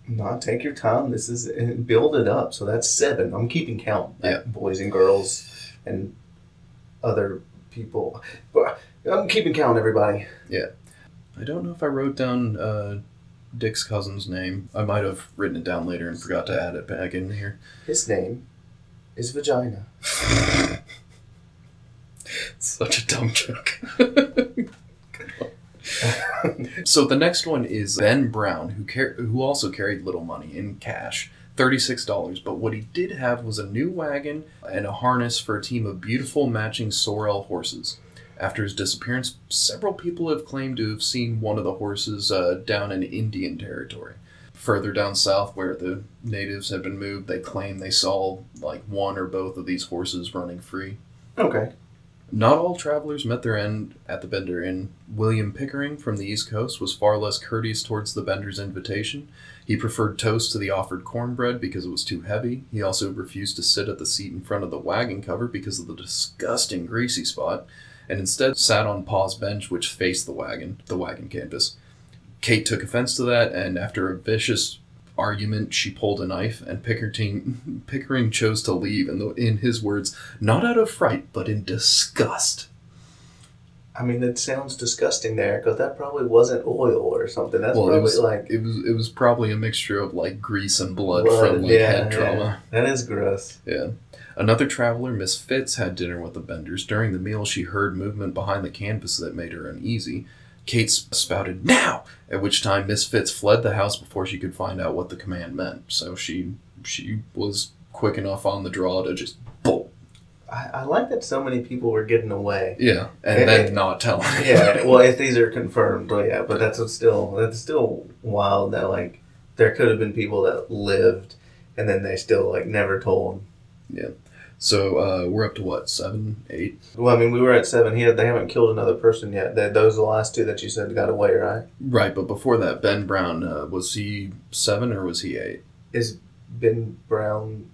No, take your time. This is build it up. So that's seven. I'm keeping count. Yeah. Boys and girls and other people. I'm keeping count, everybody. Yeah. I don't know if I wrote down uh, Dick's cousin's name. I might have written it down later and forgot to add it back in here. His name is Vagina. Such a dumb joke. so the next one is Ben Brown, who car- who also carried little money in cash, thirty-six dollars. But what he did have was a new wagon and a harness for a team of beautiful matching sorrel horses. After his disappearance, several people have claimed to have seen one of the horses uh, down in Indian territory. Further down south, where the natives had been moved, they claim they saw like one or both of these horses running free. Okay. Not all travelers met their end at the Bender Inn. William Pickering from the East Coast was far less courteous towards the Bender's invitation. He preferred toast to the offered cornbread because it was too heavy. He also refused to sit at the seat in front of the wagon cover because of the disgusting greasy spot, and instead sat on Pa's bench, which faced the wagon, the wagon canvas. Kate took offense to that, and after a vicious argument, she pulled a knife, and Pickering, Pickering chose to leave, in, the, in his words, not out of fright, but in disgust. I mean, it sounds disgusting there because that probably wasn't oil or something. That's Well, it probably was like it was it was probably a mixture of like grease and blood, blood. from like yeah, head yeah. trauma. That is gross. Yeah. Another traveler, Miss Fitz, had dinner with the Benders. During the meal, she heard movement behind the canvas that made her uneasy. Kate spouted, Now! At which time Miss Fitz fled the house before she could find out what the command meant. So she she was quick enough on the draw to just bolt. I, I like that so many people were getting away. Yeah. And then not telling. yeah, well, if these are confirmed, well, yeah, but that's still that's still wild that like there could have been people that lived and then they still like never told. So uh, we're up to what, seven, eight? Well, I mean, we were at seven. He had, they haven't killed another person yet. Those are the last two that you said got away, right? Right, but before that, Ben Brown, uh, was he seven or was he eight? Is Ben Brown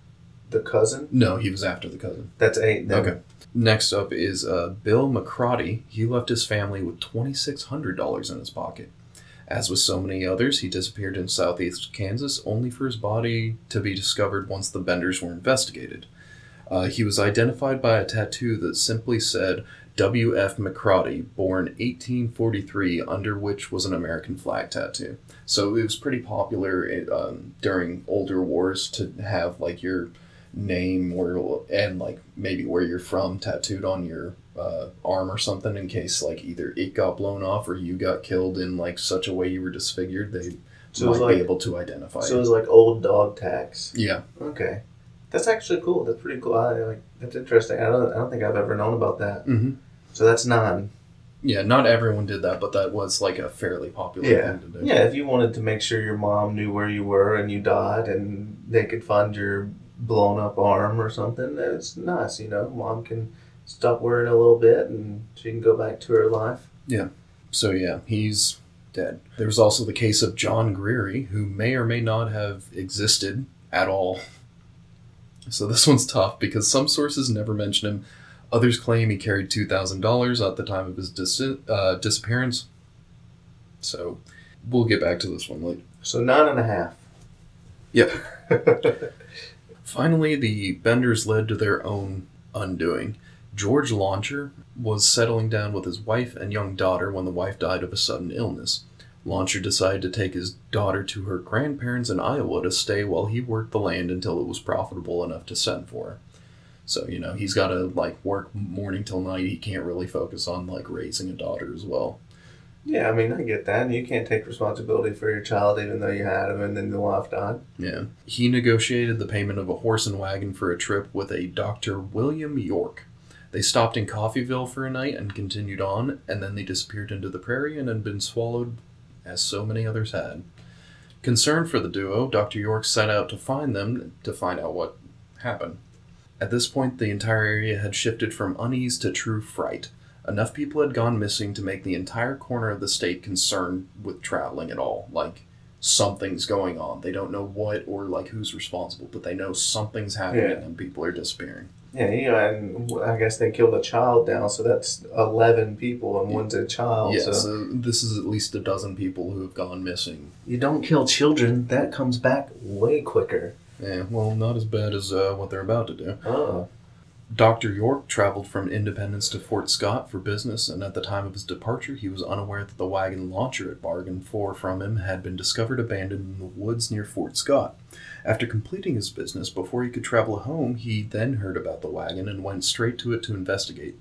the cousin? No, he was after the cousin. That's eight. Then. Okay. Next up is uh, Bill McCrotty. He left his family with $2,600 in his pocket. As with so many others, he disappeared in southeast Kansas only for his body to be discovered once the Benders were investigated. Uh, he was identified by a tattoo that simply said W.F. McCrotty, born 1843, under which was an American flag tattoo. So it was pretty popular um, during older wars to have like your name or and like maybe where you're from tattooed on your uh, arm or something in case like either it got blown off or you got killed in like such a way you were disfigured they So might like be able to identify so it was like old dog tags. yeah Okay, that's actually cool. That's pretty cool. I like that's interesting. I don't I don't think I've ever known about that. hmm So that's nine. yeah not everyone did that but that was like a fairly popular Yeah. thing to do Yeah, if you wanted to make sure your mom knew where you were and you died and they could find your blown up arm or something, it's nice, you know. Mom can stop worrying a little bit and she can go back to her life. Yeah. So yeah he's dead there was also the case of john greery who may or may not have existed at all so this one's tough because some sources never mention him others claim he carried $2000 at the time of his dis- uh, disappearance so we'll get back to this one later So nine and a half. Yep. Finally, the Benders led to their own undoing. George Launcher was settling down with his wife and young daughter when the wife died of a sudden illness. Launcher decided to take his daughter to her grandparents in Iowa to stay while he worked the land until it was profitable enough to send for her. So, you know, he's got to like work morning till night. He can't really focus on like raising a daughter as well. Yeah, I mean, I get that. You can't take responsibility for your child even though you had him and then the wife died. Yeah. He negotiated the payment of a horse and wagon for a trip with a Dr. William York. They stopped in Coffeyville for a night and continued on, and then they disappeared into the prairie and had been swallowed, as so many others had. Concerned for the duo, Dr. York set out to find them to find out what happened. At this point, the entire area had shifted from unease to true fright. Enough people had gone missing to make the entire corner of the state concerned with traveling at all. Like, something's going on. They don't know what or like who's responsible, but they know something's happening Yeah. and people are disappearing. Yeah, you know, and I guess they killed a child now, so that's 11 people and one's a child. yeah, so. so this is at least a dozen people who have gone missing. You don't kill children, that comes back way quicker. Yeah, well, not as bad as uh, what they're about to do. Oh. Dr. York traveled from Independence to Fort Scott for business, and at the time of his departure, he was unaware that the wagon launcher had bargained for from him had been discovered abandoned in the woods near Fort Scott. After completing his business, before he could travel home, he then heard about the wagon and went straight to it to investigate.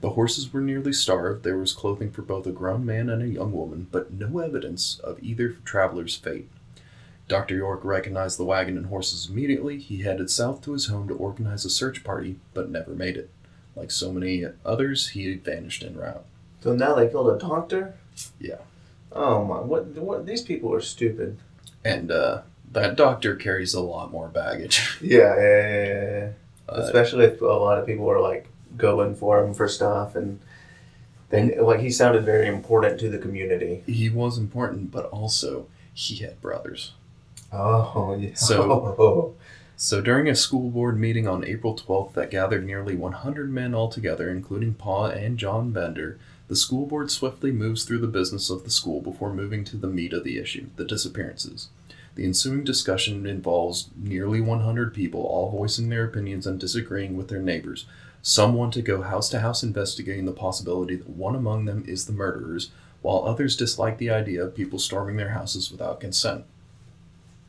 The horses were nearly starved, there was clothing for both a grown man and a young woman, but no evidence of either traveler's fate. Dr. York recognized the wagon and horses immediately. He headed south to his home to organize a search party, but never made it. Like so many others, he vanished en route. So now they killed a doctor? Yeah. Oh my, what, what, these people are stupid. And uh, that doctor carries a lot more baggage. Yeah, yeah, yeah, yeah. Uh, Especially if a lot of people are like going for him for stuff and they, like he sounded very important to the community. he was important, but also he had brothers. Oh, yeah. So- So during a school board meeting on April 12th that gathered nearly 100 men altogether, including Pa and John Bender, the school board swiftly moves through the business of the school before moving to the meat of the issue, the disappearances. The ensuing discussion involves nearly 100 people, all voicing their opinions and disagreeing with their neighbors. Some want to go house to house investigating the possibility that one among them is the murderers, while others dislike the idea of people storming their houses without consent.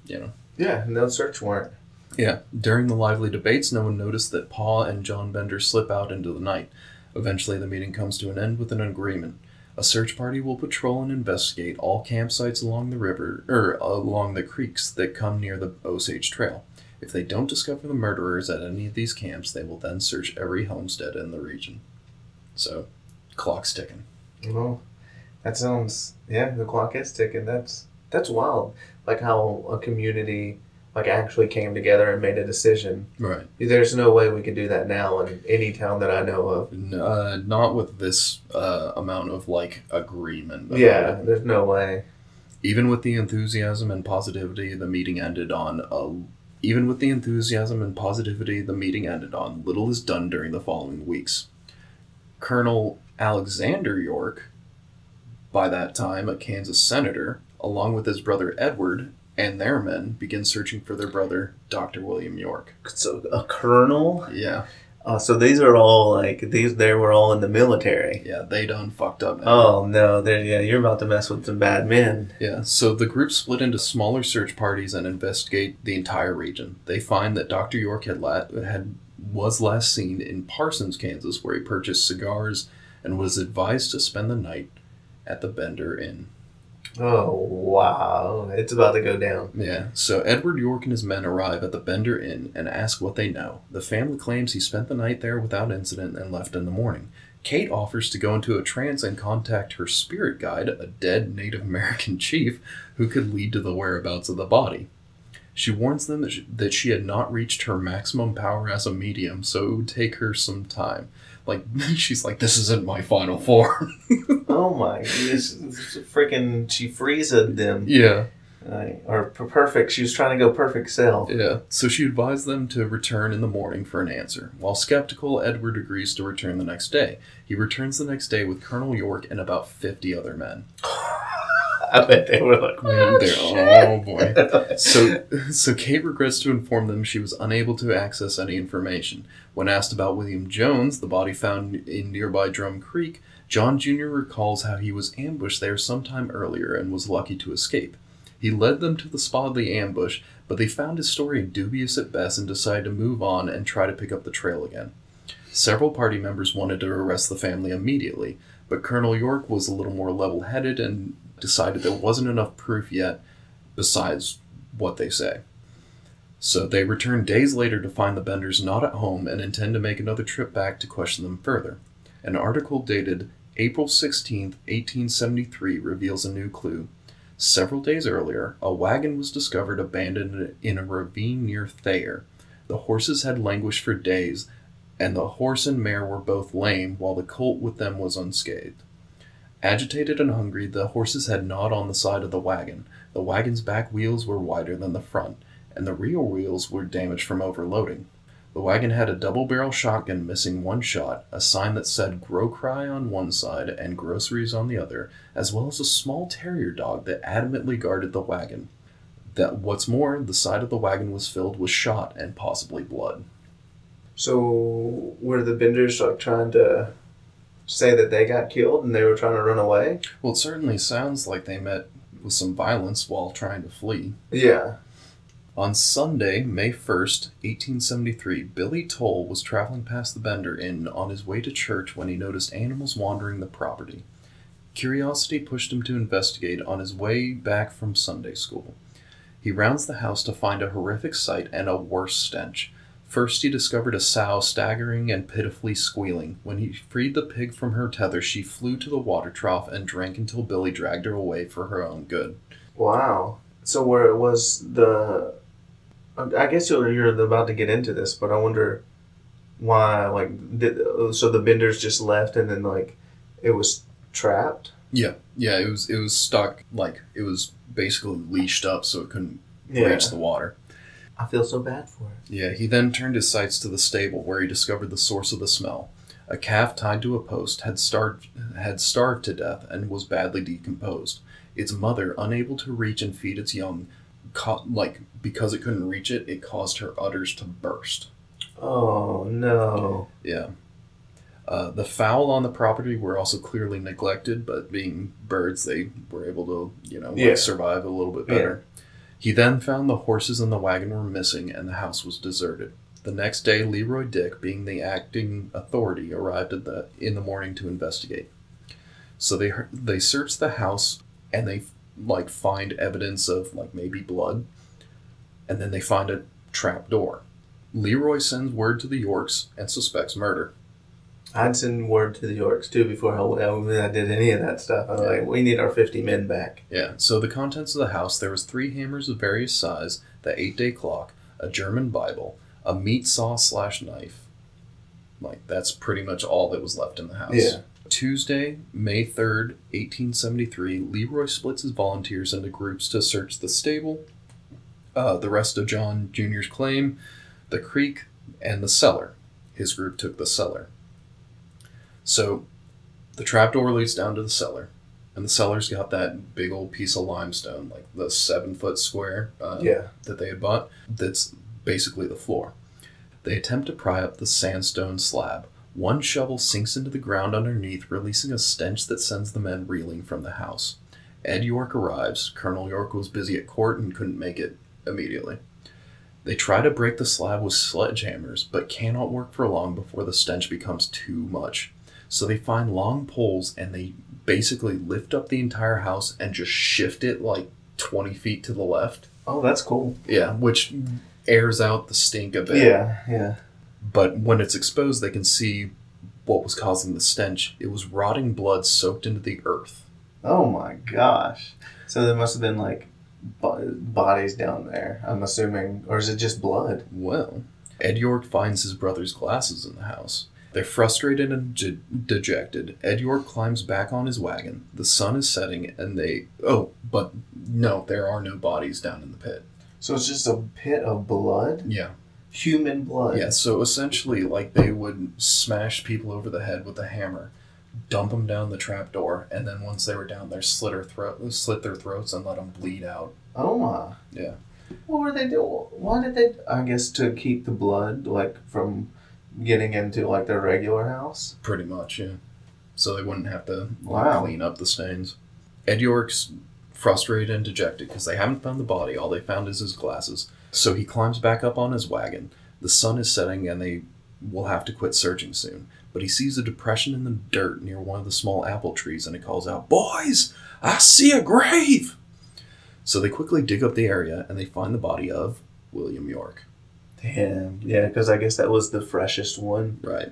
You know. Yeah, no search warrant. Yeah. During the lively debates, no one noticed that Paul and John Bender slip out into the night. Eventually, the meeting comes to an end with an agreement. A search party will patrol and investigate all campsites along the river or along the creeks that come near the Osage Trail. If they don't discover the murderers at any of these camps, they will then search every homestead in the region. So, clock's ticking. Well, that sounds yeah. The clock is ticking. That's that's wild. Like how a community like actually came together and made a decision. Right. There's no way we could do that now in any town that I know of. Uh, not with this uh, amount of like agreement. Yeah, it. there's no way. Even with the enthusiasm and positivity, the meeting ended on a. Even with the enthusiasm and positivity, the meeting ended on. Little is done during the following weeks. Colonel Alexander York, by that time a Kansas senator, along with his brother Edward and their men, begin searching for their brother, Dr. William York. So a colonel. Yeah, Uh, so these are all like these. They were all in the military. yeah, they done fucked up now. Oh no, yeah. You're about to mess with some bad men. Yeah, so the group split into smaller search parties and investigate the entire region. They find that Dr. York had la- had was last seen in Parsons, Kansas, where he purchased cigars and was advised to spend the night at the Bender Inn. Oh wow, it's about to go down. Yeah, so Edward York and his men arrive at the Bender Inn and ask what they know. The family claims he spent the night there without incident and left in the morning. Kate offers to go into a trance and contact her spirit guide, a dead Native American chief, who could lead to the whereabouts of the body. She warns them that she, that she had not reached her maximum power as a medium, so it would take her some time. Like, she's like, this isn't my final form. Oh my, this freaking she freezed them. yeah. Uh, or perfect. She was trying to go perfect self. Yeah, so she advised them to return in the morning for an answer. While skeptical, Edward agrees to return the next day. He returns the next day with Colonel York and about 50 other men. I bet they were like, oh, they're- shit. oh boy. So, so Kate regrets to inform them she was unable to access any information. When asked about William Jones, the body found in nearby Drum Creek, John Jr. recalls how he was ambushed there sometime earlier and was lucky to escape. He led them to the spot of the ambush, but they found his story dubious at best and decided to move on and try to pick up the trail again. Several party members wanted to arrest the family immediately, but Colonel York was a little more level headed and decided there wasn't enough proof yet besides what they say. So they return days later to find the Benders not at home and intend to make another trip back to question them further. An article dated April 16, 1873 reveals a new clue. Several days earlier, a wagon was discovered abandoned in a ravine near Thayer. The horses had languished for days, and the horse and mare were both lame, while the colt with them was unscathed. Agitated and hungry, the horses had gnawed on the side of the wagon. The wagon's back wheels were wider than the front, and the rear wheels were damaged from overloading. The wagon had a double barrel shotgun missing one shot, a sign that said Grow Cry on one side and groceries on the other, as well as a small terrier dog that adamantly guarded the wagon. That what's more, the side of the wagon was filled with shot and possibly blood. So were the Benders like trying to say that they got killed and they were trying to run away? Well, it certainly sounds like they met with some violence while trying to flee. Yeah. On Sunday, May 1st, 1873, Billy Toll was traveling past the Bender Inn on his way to church when he noticed animals wandering the property. Curiosity pushed him to investigate on his way back from Sunday school. He rounds the house to find a horrific sight and a worse stench. First, he discovered a sow staggering and pitifully squealing. When he freed the pig from her tether, she flew to the water trough and drank until Billy dragged her away for her own good. Wow. So where it was the, I guess you're you're about to get into this, but I wonder why like did so the Benders just left and then like it was trapped. Yeah, yeah, it was it was stuck like it was basically leashed up so it couldn't Yeah. reach the water. I feel so bad for it. Yeah, he then turned his sights to the stable where he discovered the source of the smell. A calf tied to a post had starved had starved to death and was badly decomposed. Its mother, unable to reach and feed its young, co- like because it couldn't reach it, it caused her udders to burst. Oh no. Yeah. Uh, the fowl on the property were also clearly neglected, but being birds, they were able to, you know, like, Yeah. survive a little bit better. He then found the horses and the wagon were missing, and the house was deserted. The next day, Leroy Dick, being the acting authority, arrived at the in the morning to investigate. So they they search the house, and they like find evidence of like maybe blood, and then they find a trap door. Leroy sends word to the Yorks and suspects murder. I'd send word to the Yorks too before I, I did any of that stuff. I was like, we need our 50 men back. Yeah. So the contents of the house there was three hammers of various size, the eight day clock, a German Bible, a meat saw slash knife. Like that's pretty much all that was left in the house. Yeah. Tuesday, May third, eighteen seventy three, Leroy splits his volunteers into groups to search the stable, uh, the rest of John Jr.'s claim, the creek, and the cellar. His group took the cellar. So the trapdoor leads down to the cellar. And the cellar's got that big old piece of limestone, like the seven foot square uh, Yeah. that they had bought, that's basically the floor. They attempt to pry up the sandstone slab. One shovel sinks into the ground underneath, releasing a stench that sends the men reeling from the house. Ed York arrives. Colonel York was busy at court and couldn't make it immediately. They try to break the slab with sledgehammers, but cannot work for long before the stench becomes too much. So they find long poles and they basically lift up the entire house and just shift it like 20 feet to the left. Oh, that's cool. Yeah, which airs out the stink a bit. Yeah, yeah. But when it's exposed, they can see what was causing the stench. It was rotting blood soaked into the earth. Oh my gosh. So there must have been like bodies down there, I'm assuming. Or is it just blood? Well, Ed York finds his brother's glasses in the house. They're frustrated and de- dejected. Ed York climbs back on his wagon. The sun is setting, and they. Oh, but no, there are no bodies down in the pit. So it's just a pit of blood? Yeah. Human blood? Yeah, so essentially, like, they would smash people over the head with a hammer, dump them down the trapdoor, and then once they were down there, slit, their throat, slit their throats and let them bleed out. Oh my. Yeah. What were they doing? Why did they? I guess to keep the blood, like, from getting into, like, their regular house? Pretty much, yeah. So they wouldn't have to like, Wow. clean up the stains. Ed York's frustrated and dejected because they haven't found the body. All they found is his glasses. So he climbs back up on his wagon. The sun is setting and they will have to quit searching soon. But he sees a depression in the dirt near one of the small apple trees and he calls out, Boys, I see a grave! So they quickly dig up the area and they find the body of William York. Damn. Yeah, because I guess that was the freshest one. Right.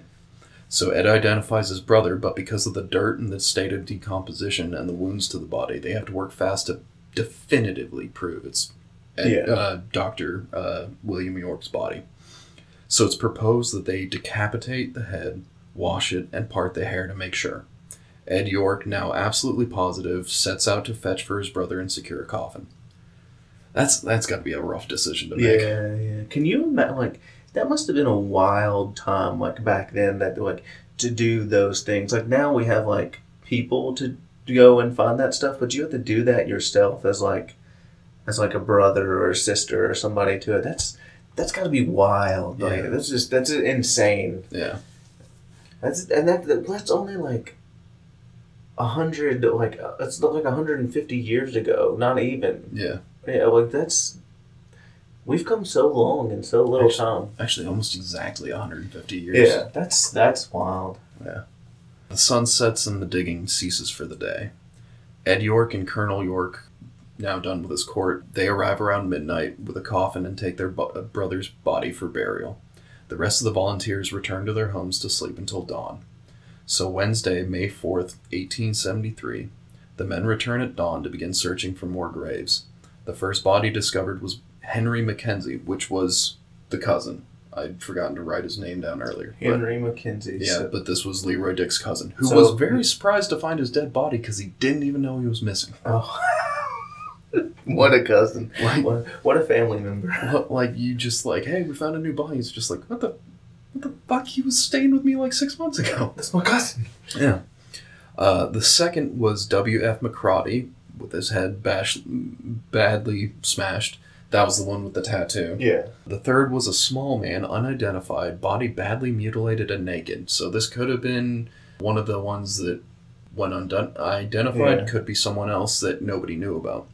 So Ed identifies his brother, but because of the dirt and the state of decomposition and the wounds to the body, they have to work fast to definitively prove it's Ed, Yeah. uh, Doctor uh, William York's body. So it's proposed that they decapitate the head, wash it, and part the hair to make sure. Ed York, now absolutely positive, sets out to fetch for his brother and secure a coffin. That's that's got to be a rough decision to make. Yeah, yeah. Can you imagine? Like that must have been a wild time, like back then, that like to do those things. Like now we have like people to go and find that stuff, but you have to do that yourself as like as like a brother or a sister or somebody to it. That's that's got to be wild. Like Yeah. that's just that's insane. Yeah. That's and that that's only like a hundred like uh, it's not like hundred and fifty years ago. Not even. Yeah. Yeah, like that's. We've come so long in so little Actually- time. Actually, almost exactly 150 years. Yeah, that's that's wild. Yeah. The sun sets and the digging ceases for the day. Ed York and Colonel York, now done with his court, they arrive around midnight with a coffin and take their bo- uh, brother's body for burial. The rest of the volunteers return to their homes to sleep until dawn. So Wednesday, May 4th, 1873, the men return at dawn to begin searching for more graves. The first body discovered was Henry Mackenzie, which was the cousin. I'd forgotten to write his name down earlier. but- Henry McKenzie. yeah, so- but this was Leroy Dick's cousin, who So- was very surprised to find his dead body because he didn't even know he was missing. oh. what a cousin. Like, What, what a family member. what, like you just like, hey, we found a new body. It's just like, what the, what the fuck? He was staying with me like six months ago. That's my cousin. Yeah. Uh, the second was W. F. McCrotty with his head bash, badly smashed. That was the one with the tattoo. Yeah. The third was a small man, unidentified, body badly mutilated and naked. So this could have been one of the ones that, when unidentified, Yeah. could be someone else that nobody knew about.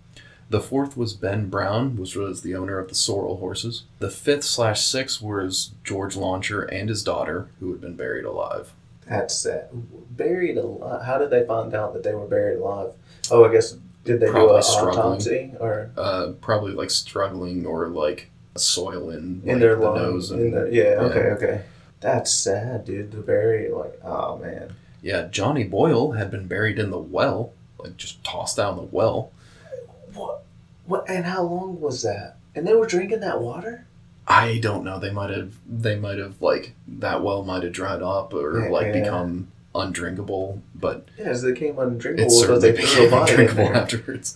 The fourth was Ben Brown, which was the owner of the sorrel horses. The fifth slash sixth was George Launcher and his daughter, who had been buried alive. That's sad. Buried alive. How did they find out that they were buried alive? Oh, I guess did they do Probably a struggling. autopsy or Uh, probably like struggling or like soil in, in like, their the nose. in And, their, yeah, Okay. Okay. That's sad, dude. The bury like, oh man. yeah, Johnny Boyle had been buried in the well, like just tossed down the well. What? What? And how long was that? And they were drinking that water. I don't know. They might have. They might have like that well might have dried up or Yeah, like yeah. become undrinkable. But Yeah, as they came undrinkable it certainly became undrinkable afterwards.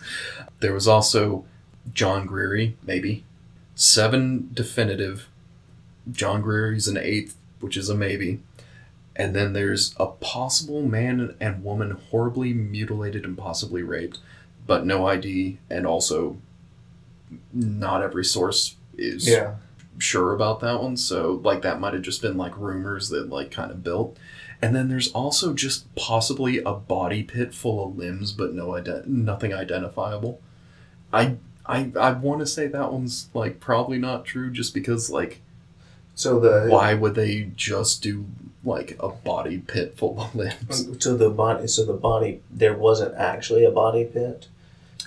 There was also John Greery, maybe seven definitive. John Greery's an eighth, which is a maybe. And then there's a possible man and woman horribly mutilated and possibly raped, but no ID, and also not every source is Yeah. Sure about that one. So like that might have just been like rumors that like kind of built. And then there's also just possibly a body pit full of limbs, but no ident- nothing identifiable. I I I want to say that one's like probably not true, just because like So the why would they just do like a body pit full of limbs? So the body. So the body. There wasn't actually a body pit.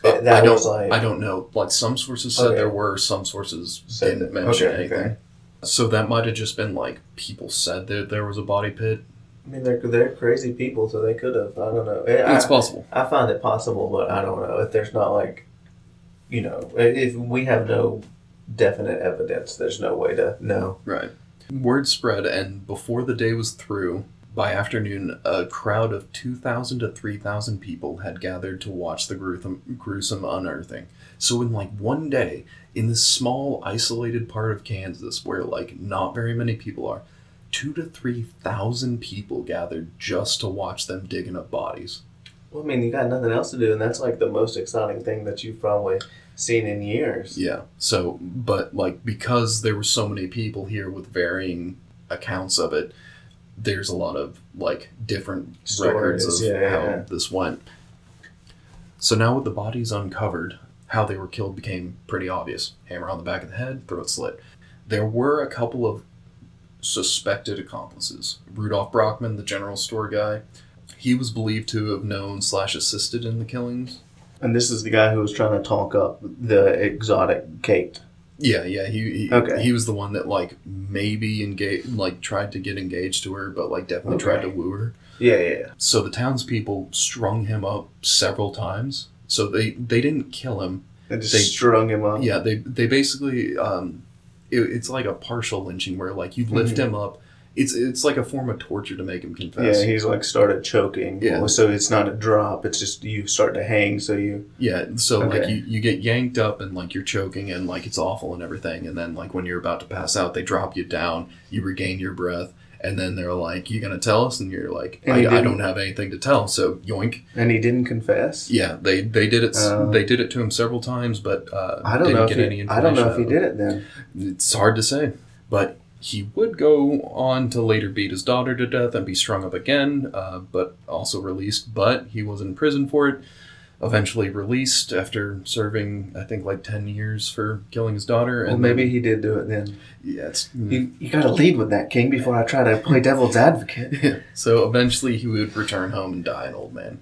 Uh, that I don't was like I don't know. Like some sources said Okay. there were, some sources Said didn't that- mention okay, anything. okay. So that might have just been like people said that there was a body pit. I mean, they're they're crazy people, so they could have. I don't know. I, It's possible. I find it possible, but I don't know if there's not like, you know, if we have no definite evidence, there's no way to know. Right. Word spread, and before the day was through, by afternoon, a crowd of 2,000 to 3,000 people had gathered to watch the gruesome, gruesome unearthing. So, in like one day, in this small, isolated part of Kansas where like not very many people are, two to 3,000 people gathered just to watch them digging up bodies. Well, I mean, you got nothing else to do, and that's like the most exciting thing that you've probably seen in years. Yeah. So, but like because there were so many people here with varying accounts of it, there's a lot of like different records of yeah, how yeah. this went. So now with the bodies uncovered, how they were killed became pretty obvious. Hammer on the back of the head, throat slit. There were a couple of suspected accomplices. Rudolph Brockman, the general store guy, he was believed to have known slash assisted in the killings. And this is the guy who was trying to talk up the exotic Kate. Yeah, yeah, he he, Okay. he was the one that like maybe engaged, like tried to get engaged to her, but like definitely Okay. tried to woo her. Yeah, yeah, yeah. So the townspeople strung him up several times. So they they didn't kill him. And just They- strung him up. Yeah, they they basically um, it, it's like a partial lynching where like you lift Mhm. him up. It's it's like a form of torture to make him confess. Yeah, he's like started choking. Yeah. So it's not a drop. It's just you start to hang. So you. Yeah, so like you, you get yanked up and like you're choking and like it's awful and everything, and then like when you're about to pass out, they drop you down, you regain your breath, and then they're like, "You gonna tell us?" And you're like, And I, I don't have anything to tell." So yoink. And he didn't confess. Yeah, they they did it. Uh. they did it to him several times, but uh, I don't didn't know if get he, I don't know if he did it then. out of it. It's hard to say, but he would go on to later beat his daughter to death and be strung up again, uh, but also released. But he was in prison for it. Eventually released after serving, I think, like ten years for killing his daughter. Well, And maybe then- he did do it then. yeah, it's, You, you got to lead with that, King, before I try to play devil's advocate. yeah. so eventually he would return home and die an old man.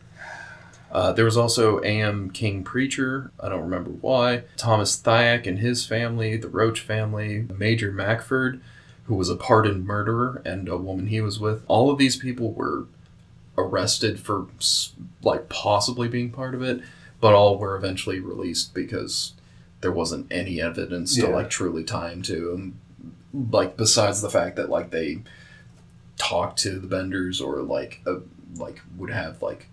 Uh, there was also A.M. King Preacher, I don't remember why, Thomas Thyak and his family, the Roach family, Major Macford, who was a pardoned murderer, and a woman he was with. All of these people were arrested for, like, possibly being part of it, but all were eventually released because there wasn't any evidence to, like, truly tie him to them. Like, besides the fact that, like, they talked to the benders or like uh, like would have like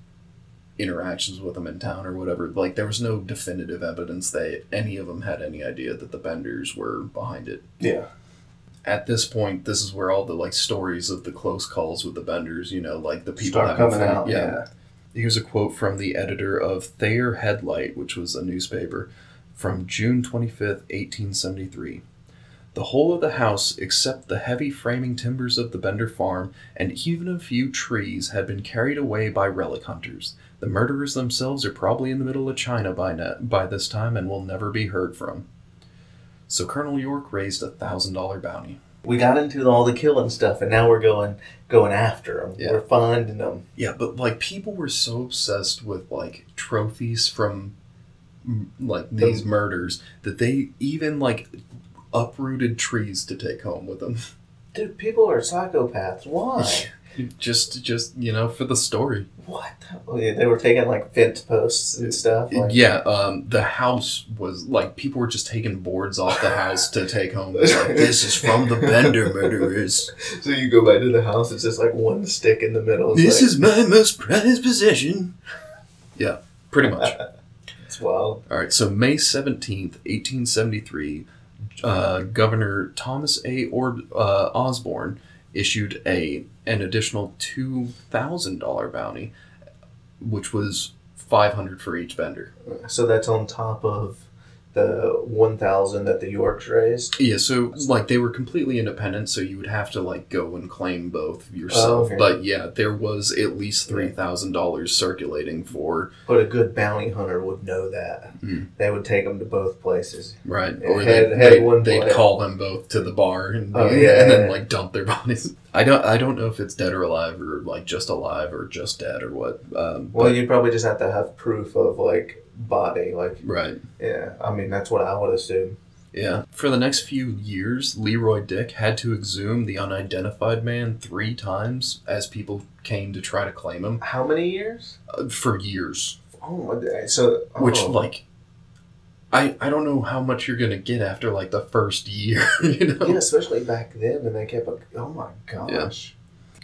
interactions with them in town or whatever like there was no definitive evidence that any of them had any idea that the benders were behind it Yeah. At this point this is where all the like stories of the close calls with the benders you know like the people Start coming out. Yeah. Here's a quote from the editor of Thayer Headlight, which was a newspaper. from June 25th, 1873. The whole of the house, except the heavy framing timbers of the Bender farm and even a few trees, had been carried away by relic hunters. The murderers themselves are probably in the middle of China by, ne- by this time and will never be heard from. So Colonel York raised a thousand dollar bounty. We got into all the killing stuff, and now we're going going after them. Yeah. We're finding them. Yeah, but like people were so obsessed with like trophies from like these murders that they even like uprooted trees to take home with them. Dude, people are psychopaths. Why? Just just you know for the story. what? The? Oh, yeah, they were taking like fence posts and stuff. Like, yeah, um, the house was like people were just taking boards off the house to take home. Like, this is from the Bender murderers. So you go back to the house, it's just like one stick in the middle. It's This like, is my most prized possession. Yeah, pretty much. it's wild. All right, so May 17th, 1873, uh, Governor Thomas A. Or- uh, Osborn issued a an additional $2,000 bounty, which was 500 for each bender. So that's on top of the one thousand that the Yorks raised. Yeah, so like they were completely independent, so you would have to like go and claim both yourself. okay. But yeah, there was at least $3,000 circulating for But a good bounty hunter would know that. Hmm. They would take them to both places. Right. It Or had- they, had they, one they'd call them both to the bar and, Oh, yeah, and then like dump their bodies. I don't I don't know if it's dead or alive or like just alive or just dead or what. Um, Well, you'd probably just have to have proof of like body. Like, right. yeah, I mean that's what I would assume. Yeah. For the next few years, Leroy Dick had to exhume the unidentified man three times as people came to try to claim him How many years? uh, for years. Oh! So Which oh. like. I, I don't know how much you're gonna get after like the first year, you know. yeah, especially back then, and they kept. A, oh my gosh!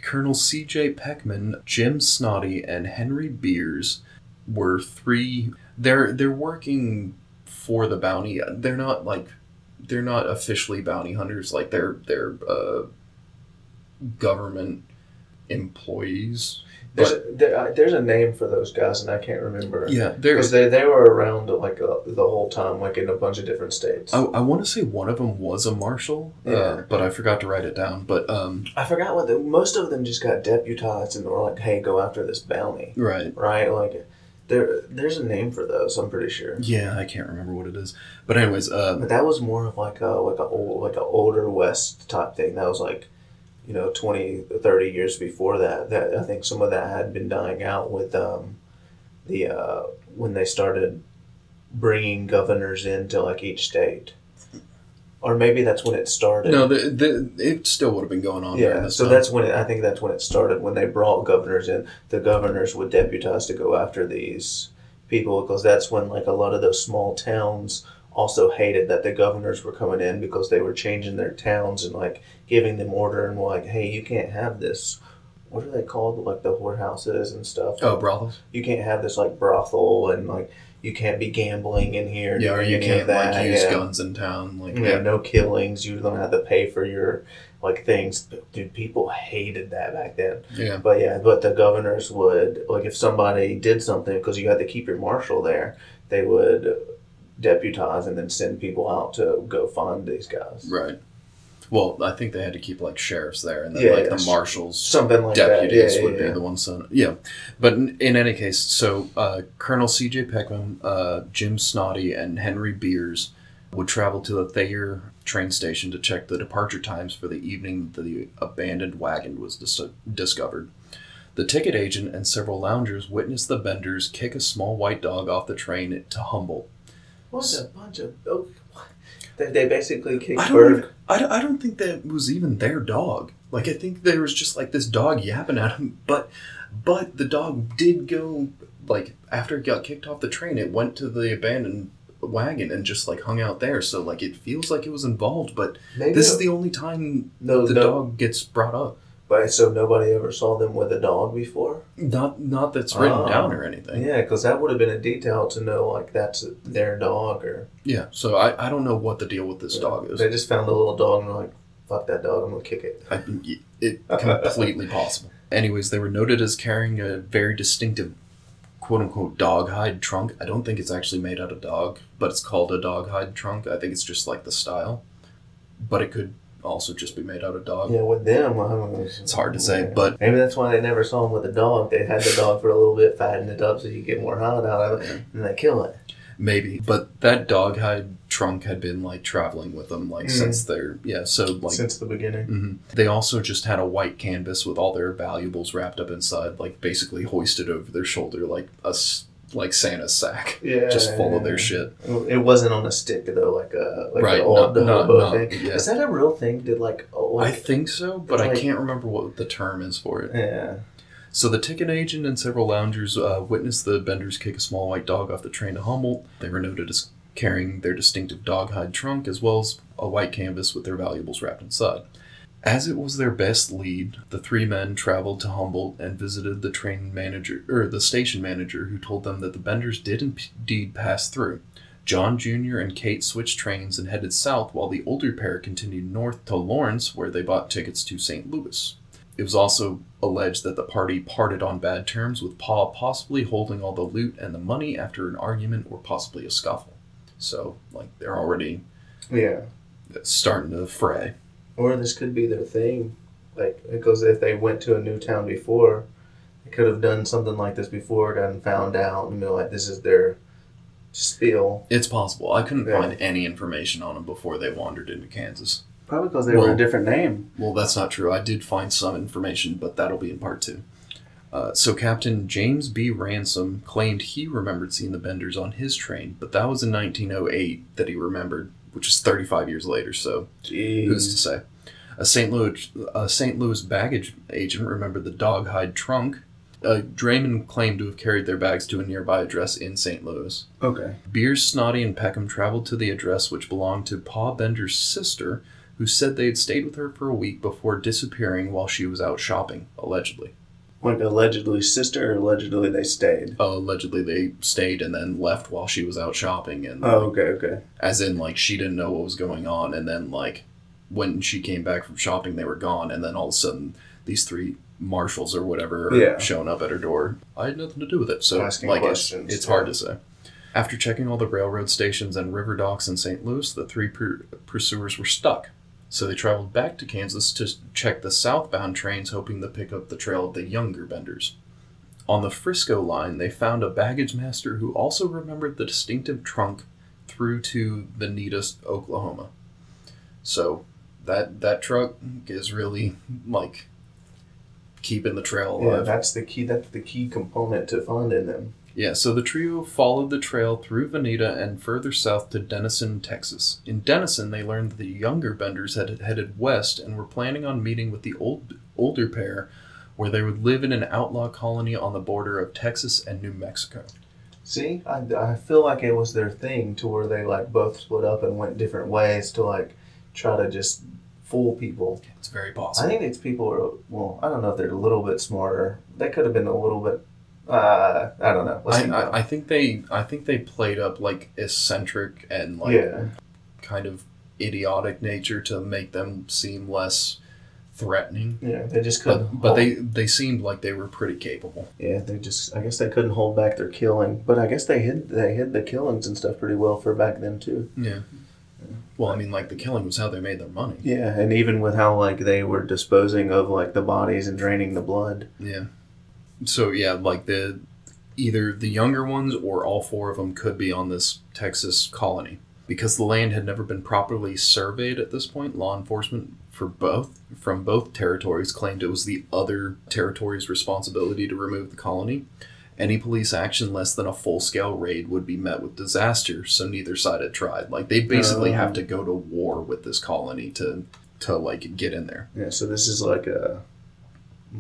Colonel C.J. Peckham, Jim Snoddy, and Henry Beers were three. They're they're working for the bounty. They're not like they're not officially bounty hunters. Like they're they're uh, government employees. There's a, there, uh, there's a name for those guys, and I can't remember. Yeah, because they, they were around like uh, the whole time, like in a bunch of different states. I, I want to say one of them was a marshal, Yeah. uh, but I forgot to write it down. But um, I forgot what the, most of them just got deputized and were like, "Hey, go after this bounty." right, Right? Like, there there's a name for those. I'm pretty sure. yeah, I can't remember what it is. But anyways, uh, But that was more of like a like a old like a older west type thing. That was like, you know, 20, 30 years before that. That I think some of that had been dying out with um, the uh, when they started bringing governors into like each state, or maybe that's when it started. no, the, the, it still would have been going on. Yeah, so time. that's when it, I think that's when it started. When they brought governors in, the governors would deputize to go after these people because that's when like a lot of those small towns also hated that the governors were coming in because they were changing their towns and like giving them order and like, hey, you can't have this. What are they called? Like the whorehouses and stuff. oh brothels. You can't have this like brothel and like you can't be gambling in here. Yeah, or you can't like use yeah. guns in town. Like Yeah, no killings. You don't have to pay for your like things. Dude, people hated that back then. yeah, But yeah, but the governors would like if somebody did something because you had to keep your marshal there, they would deputize and then send people out to go find these guys. right. Well, I think they had to keep like sheriffs there, and then Yeah, like yeah. the marshals, Something like deputies that. Yeah, would yeah, be yeah. the ones. Son- yeah, but in, in any case, so uh, Colonel C.J. Peckham, uh, Jim Snoddy, and Henry Beers would travel to the Thayer train station to check the departure times for the evening that the abandoned wagon was dis- discovered. The ticket agent and several loungers witnessed the Benders kick a small white dog off the train to Humboldt. What a bunch of. Oh, what? They, they basically kicked I don't, I, don't- I don't think that was even their dog. Like I think there was just like this dog yapping at him, but but the dog did go like after it got kicked off the train, it went to the abandoned wagon and just like hung out there. So like it feels like it was involved, but Maybe this is the only time no, the no, dog gets brought up. But so nobody ever saw them with a dog before. Not not that's written Oh. down or anything. Yeah, because that would have been a detail to know like that's their dog or Yeah. So I, I don't know what the deal with this dog is. They just found the little dog and were like, "Fuck that dog! I'm gonna kick it." I, it completely possible. Anyways, they were noted as carrying a very distinctive quote unquote dog hide trunk. I don't think it's actually made out of dog, but it's called a dog hide trunk. I think it's just like the style. But it could also just be made out of dog. Yeah, with them, I don't know. It's hard to say, but maybe that's why they never saw him with a dog. They had the dog for a little bit, fattened it up so you get more hide out of it, and they kill it. maybe. But that dog hide trunk had been like traveling with them like Mhm. since their yeah. So like Since the beginning. Mhm. They also just had a white canvas with all their valuables wrapped up inside, like basically hoisted over their shoulder, like a s- like Santa's sack, Yeah, just full of their shit. It wasn't on a stick though, like a like Right, the old the hobo not- thing. yeah. Is that a real thing? Did like oh I think so, but I can't remember what the term is for it. yeah. So the ticket agent and several loungers uh, witnessed the benders kick a small white dog off the train to Humboldt. They were noted as carrying their distinctive dog hide trunk as well as a white canvas with their valuables wrapped inside. As it was their best lead, the three men traveled to Humboldt and visited the train manager or the station manager who told them that the benders did indeed pass through. John Jr. and Kate switched trains and headed south while the older pair continued north to Lawrence where they bought tickets to St. Louis. It was also alleged that the party parted on bad terms, with Paul possibly holding all the loot and the money after an argument or possibly a scuffle. So, like, they're already Yeah. starting to fray. Or this could be their thing. Like because if they went to a new town before, they could have done something like this before, gotten found out, and be like, this is their spiel. It's possible. I couldn't Yeah. find any information on them before they wandered into Kansas. Probably because they were a different name. Well, that's not true. I did find some information, but that'll be in part two. Uh, so, Captain James B. Ransom claimed he remembered seeing the Benders on his train, but that was in 1908 that he remembered, which is 35 years later. So, Jeez. Who's to say? A St. Louis a St. Louis baggage agent remembered the dog hide trunk. Uh, drayman claimed to have carried their bags to a nearby address in St. Louis. Okay. Beers, Snoddy, and Peckham traveled to the address which belonged to Pa Bender's sister, who said they had stayed with her for a week before disappearing while she was out shopping, allegedly. Like allegedly sister, or allegedly they stayed. Uh, allegedly, they stayed and then left while she was out shopping, and Oh, okay, okay. as in like she didn't know what was going on and then like when she came back from shopping they were gone and then all of a sudden these three marshals or whatever are Yeah. showing up at her door i had nothing to do with it so Asking like it's, questions, it's yeah. hard to say after checking all the railroad stations and river docks in st louis the three pur- pursuers were stuck so they traveled back to kansas to check the southbound trains hoping to pick up the trail of the younger benders on the frisco line they found a baggage master who also remembered the distinctive trunk through to Vinita, Oklahoma. So that that truck is really like keeping the trail alive. Yeah, that's the key. That's the key component to finding them. Yeah, so the trio followed the trail through Vinita and further south to Denison, Texas. In Denison, they learned that the younger Benders had headed west and were planning on meeting with the old older pair, where they would live in an outlaw colony on the border of Texas and New Mexico. See, I, I feel like it was their thing to where they like both split up and went different ways to like try to just fool people. It's very possible. I think these people are well. I don't know if they're a little bit smarter. They could have been a little bit. Uh, I don't know. I, I. I think they I think they played up like eccentric and like yeah, kind of idiotic nature to make them seem less threatening. yeah. They just couldn't. But but hold- they they seemed like they were pretty capable. Yeah, they just. I guess they couldn't hold back their killing, but I guess they hid. They hid the killings and stuff pretty well for back then too. Yeah. Well, I mean, like the killing was how they made their money. Yeah, and even with how like they were disposing of like the bodies and draining the blood. Yeah. So yeah, like the either the younger ones or all four of them could be on this Texas colony because the land had never been properly surveyed at this point. Law enforcement for both from both territories claimed it was the other territory's responsibility to remove the colony. Any police action less than a full scale raid would be met with disaster, so neither side had tried. Like they basically Oh. have to go to war with this colony to to like get in there. Yeah, so this is like a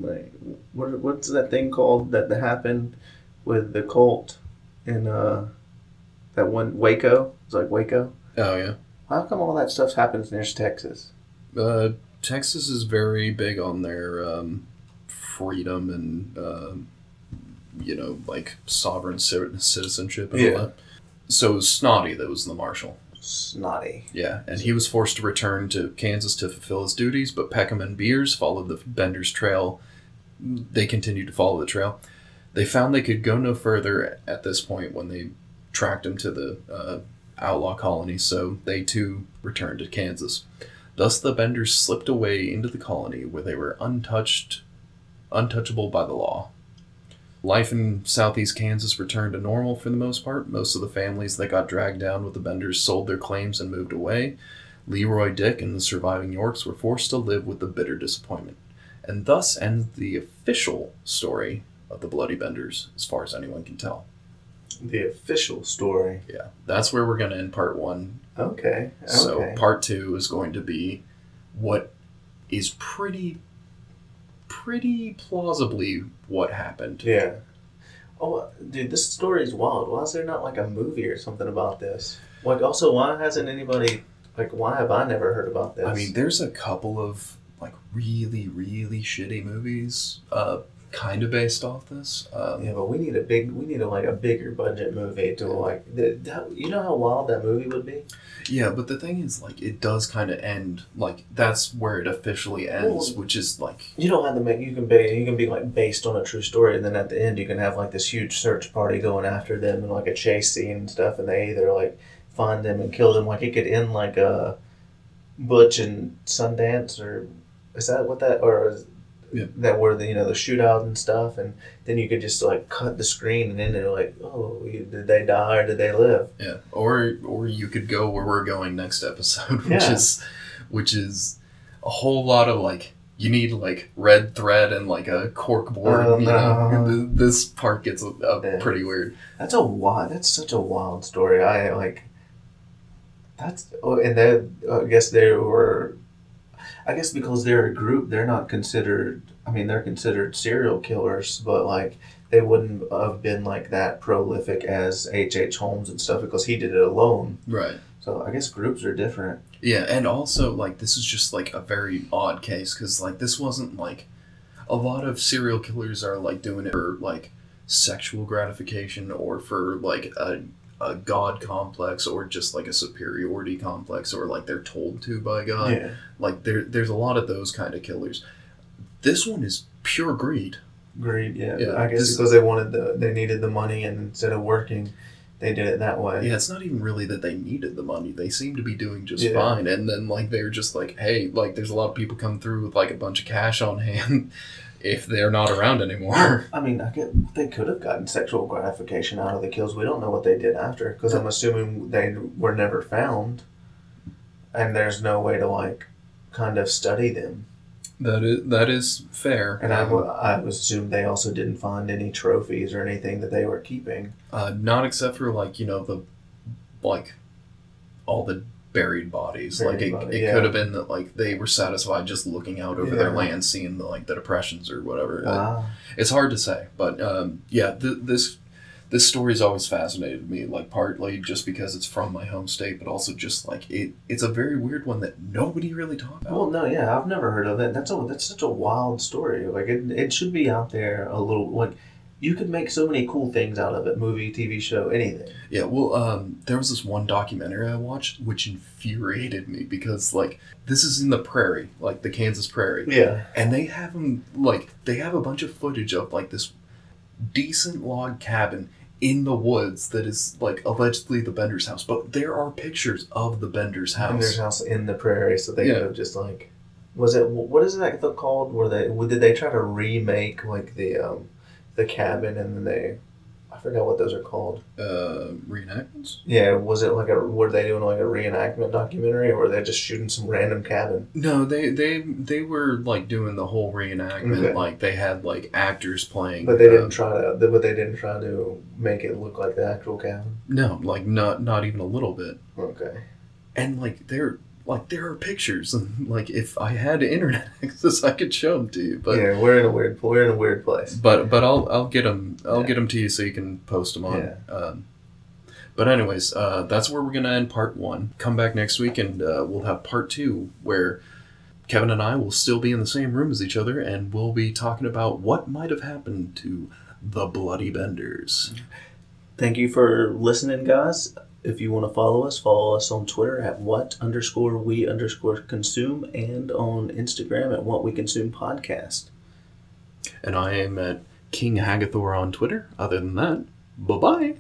like what what's that thing called that that happened with the cult in uh that one Waco? It's like Waco. Oh yeah. How come all that stuff happens near Texas? Uh, Texas is very big on their um, freedom and um you know like sovereign ci- citizenship and Yeah. all that. So it was Snoddy that was the marshal. Snoddy. Yeah, and he was forced to return to Kansas to fulfill his duties, but Peckham and Beers followed the Bender's trail. They continued to follow the trail. They found they could go no further at this point when they tracked him to the uh, outlaw colony, so they too returned to Kansas. Thus, the Benders slipped away into the colony where they were untouched, untouchable by the law. Life in southeast Kansas returned to normal for the most part. Most of the families that got dragged down with the Benders sold their claims and moved away. Leroy Dick and the surviving Yorks were forced to live with the bitter disappointment. And thus ends the official story of the Bloody Benders, as far as anyone can tell. The official story. Yeah, that's where we're going to end part one. Okay. So part two is going to be what is pretty, pretty plausibly what happened. Yeah. Oh, dude, this story is wild. Why is there not like a movie or something about this? Like, also, why hasn't anybody like? Why have I never heard about this? I mean, there's a couple of like really, really shitty movies, uh, kind of based off this. Um, yeah, but we need a big, we need a like a bigger budget movie to like. The, that, you know how wild that movie would be. Yeah, but the thing is, like, it does kind of end. Like, that's where it officially ends, Well- which is like, You don't have to make. You can be. You can be like based on a true story, and then at the end, you can have like this huge search party going after them and like a chase scene and stuff, and they either like find them and kill them. Like it could end like a Butch and Sundance, or is that what that or is Yeah. that were the you know the shootout and stuff, and then you could just like cut the screen, and then they're like, oh, did they die or did they live? yeah. Or, or you could go where we're going next episode, which Yeah. is, which is a whole lot of like. You need like red thread and like a cork board. Oh, you know, no. Uh-huh. This part gets Yeah. pretty weird. That's a wild. That's such a wild story. I like. That's oh, and then I guess they were. I guess because they're a group, they're not considered. I mean, they're considered serial killers, but like they wouldn't have been like that prolific as H. H. Holmes and stuff because he did it alone. Right. So I guess groups are different. Yeah, and also like this is just like a very odd case because like this wasn't like a lot of serial killers are like doing it for like sexual gratification or for like a, a god complex or just like a superiority complex or like they're told to by God. yeah. Like there there's a lot of those kind of killers. This one is pure greed. Greed. Yeah. Yeah, I guess this- because they wanted the they needed the money and instead of working, they did it that way. Yeah, it's not even really that they needed the money. They seem to be doing just Yeah. fine. And then like they're just like, hey, like there's a lot of people come through with like a bunch of cash on hand if they're not around anymore. I mean, I get they could have gotten sexual gratification out of the kills. We don't know what they did after because I'm assuming they were never found, and there's no way to like kind of study them. That is that is fair. And I Um, would I would assume they also didn't find any trophies or anything that they were keeping. uh, not except for like you know the like all the buried bodies. like it, body, it yeah. could have been that like they were satisfied just looking out over their land, seeing the, like the depressions or whatever. Uh, Wow. it's hard to say, but um, yeah, th- this this story's always fascinated me. Like partly just because it's from my home state, but also just like it. It's a very weird one that nobody really talked about. Well, no, yeah, I've never heard of it. That's a that's such a wild story. Like it, it should be out there a little. Like you could make so many cool things out of it. Movie, TV show, anything. Yeah, well, um, there was this one documentary I watched which infuriated me because like this is in the prairie, like the Kansas prairie. Yeah. and they have them like they have a bunch of footage of like this decent log cabin in the woods that is like allegedly the Bender's house, but there are pictures of the Bender's house. house in the prairie, so they Yeah. could have just like, was it what is that called? Where they did they try to remake like the um, the cabin and then they, I forgot what those are called. Uh, reenactments? Yeah, was it like a were they doing like a reenactment documentary or were they just shooting some random cabin? No, they they they were like doing the whole reenactment. Okay. Like they had like actors playing, But they uh, didn't try to. But they didn't try to make it look like the actual cabin. no, like not not even a little bit. Okay. And like there like there are pictures, and like if I had internet access, I could show them to you. But yeah, we're in a weird. We're in a weird place. but but I'll I'll get them I'll Yeah. get them to you so you can post them on. Yeah. Um, but anyways, uh, that's where we're gonna end part one. Come back next week and uh, we'll have part two where Kevin and I will still be in the same room as each other and we'll be talking about what might have happened to the Bloody Benders. Thank you for listening, guys. If you want to follow us, follow us on Twitter at what underscore we underscore consume and on Instagram at what we consume podcast. And I am at King Hagathor on Twitter. Other than that, bye bye.